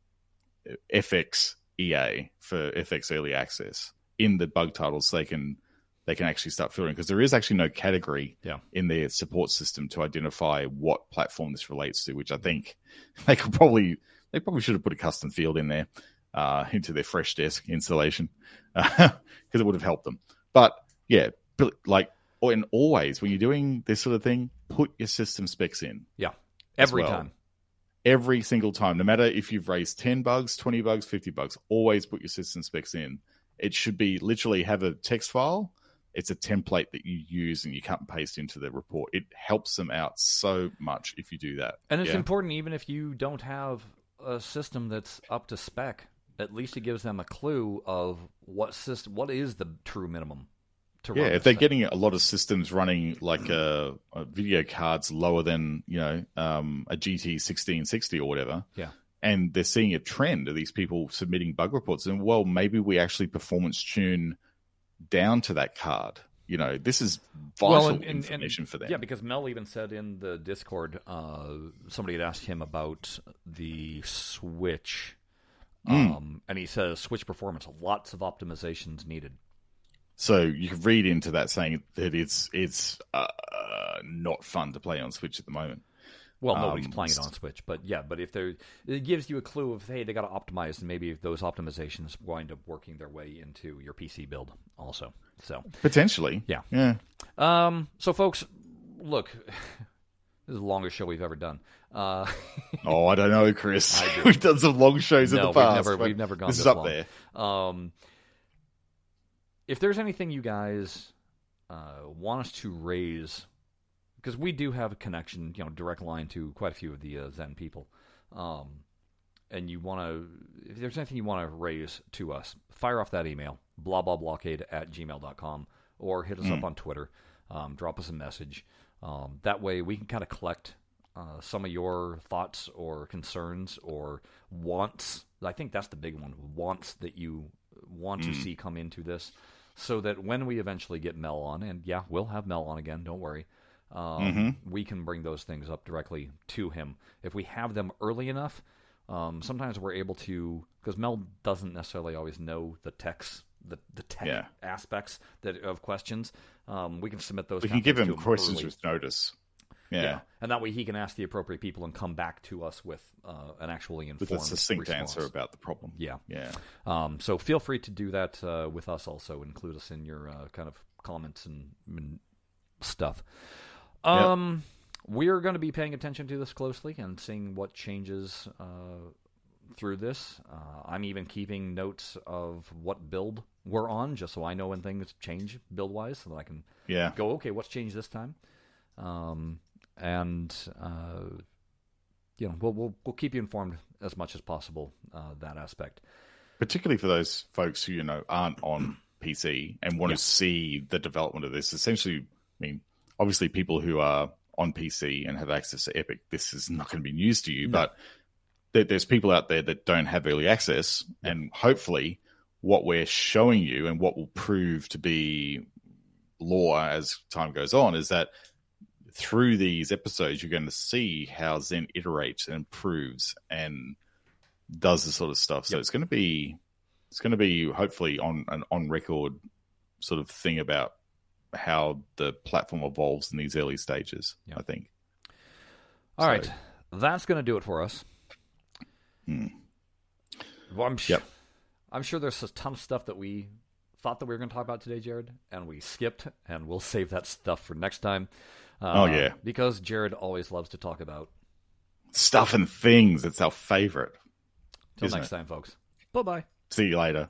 FX EA for FX early access in the bug titles they can they can actually start filtering because there is actually no category Yeah. in their support system to identify what platform this relates to, which I think they could probably they probably should have put a custom field in there uh, into their Freshdesk installation because it would have helped them. But yeah, like or and always when you're doing this sort of thing, put your system specs in Yeah, Every well. time. Every single time, no matter if you've raised 10 bugs, 20 bugs, 50 bugs, always put your system specs in. It should be literally have a text file. It's a template that you use and you cut and paste into the report. It helps them out so much if you do that. And it's Yeah. important even if you don't have a system that's up to spec. At least it gives them a clue of what system, what is the true minimum to Yeah, run if they're getting a lot of systems running like uh, uh, video cards lower than you know um, a GT sixteen sixty or whatever, Yeah. and they're seeing a trend of these people submitting bug reports, and well, maybe we actually performance tune down to that card. You know, this is vital Well, and- and- and- information for them. Yeah, because Mel even said in the Discord, uh, somebody had asked him about the Switch, Mm. um, and he says Switch performance, lots of optimizations needed. So you can read into that saying that it's it's uh, not fun to play on Switch at the moment. Well, nobody's Um, playing it on Switch, but yeah, but if they're, it gives you a clue of hey, they got to optimize, and maybe those optimizations wind up working their way into your PC build also. So, Potentially, Yeah. yeah. um, so folks, look, this is the longest show we've ever done. Uh, Oh, I don't know, Chris. Do. we've done some long shows in the past. we've never we've never gone this this is up long. there. Um, if there's anything you guys uh, want us to raise, because we do have a connection, you know, direct line to quite a few of the uh, Zen people, um, and you want to, if there's anything you want to raise to us, fire off that email, blah blah blockade at gmail.com, or hit us up on Twitter, um, drop us a message. Um, that way we can kind of collect uh, some of your thoughts or concerns or wants. I think that's the big one wants that you want to see come into this so that when we eventually get Mel on, and yeah, we'll have Mel on again, don't worry, um, we can bring those things up directly to him. If we have them early enough, um, sometimes we're able to, because Mel doesn't necessarily always know the text. The, the tech Yeah. aspects that of questions, um, we can submit those. We can give him early. with notice. Yeah. and that way he can ask the appropriate people and come back to us with uh, an actually informed With a succinct response. answer about the problem. Yeah. Yeah. Um, so feel free to do that uh, with us also. Include us in your uh, kind of comments and, and stuff. Um, We're going to be paying attention to this closely and seeing what changes uh, through this. Uh, I'm even keeping notes of what build we're on, just so I know when things change build wise, so that I can Yeah. go, okay, what's changed this time? Um, and uh, you know, we'll we'll we'll keep you informed as much as possible uh, that aspect. particularly for those folks who you know aren't on PC and want Yeah. to see the development of this. Essentially, I mean, obviously, people who are on PC and have access to Epic, this is not going to be news to you. No. But there, there's people out there that don't have early access, and hopefully, what we're showing you and what will prove to be law as time goes on is that through these episodes, you're going to see how Zen iterates and improves and does this sort of stuff. So Yep. it's going to be it's going to be hopefully on an on record sort of thing about how the platform evolves in these early stages. Yep. I think. All So- right, that's going to do it for us. Hmm. Well, I'm, sh- Yep. I'm sure there's a ton of stuff that we thought that we were going to talk about today, Jared, and we skipped, and we'll save that stuff for next time. Uh, Oh, yeah. because Jared always loves to talk about. Stuff and things. It's our favorite. Till next it? time, folks. Bye bye. See you later.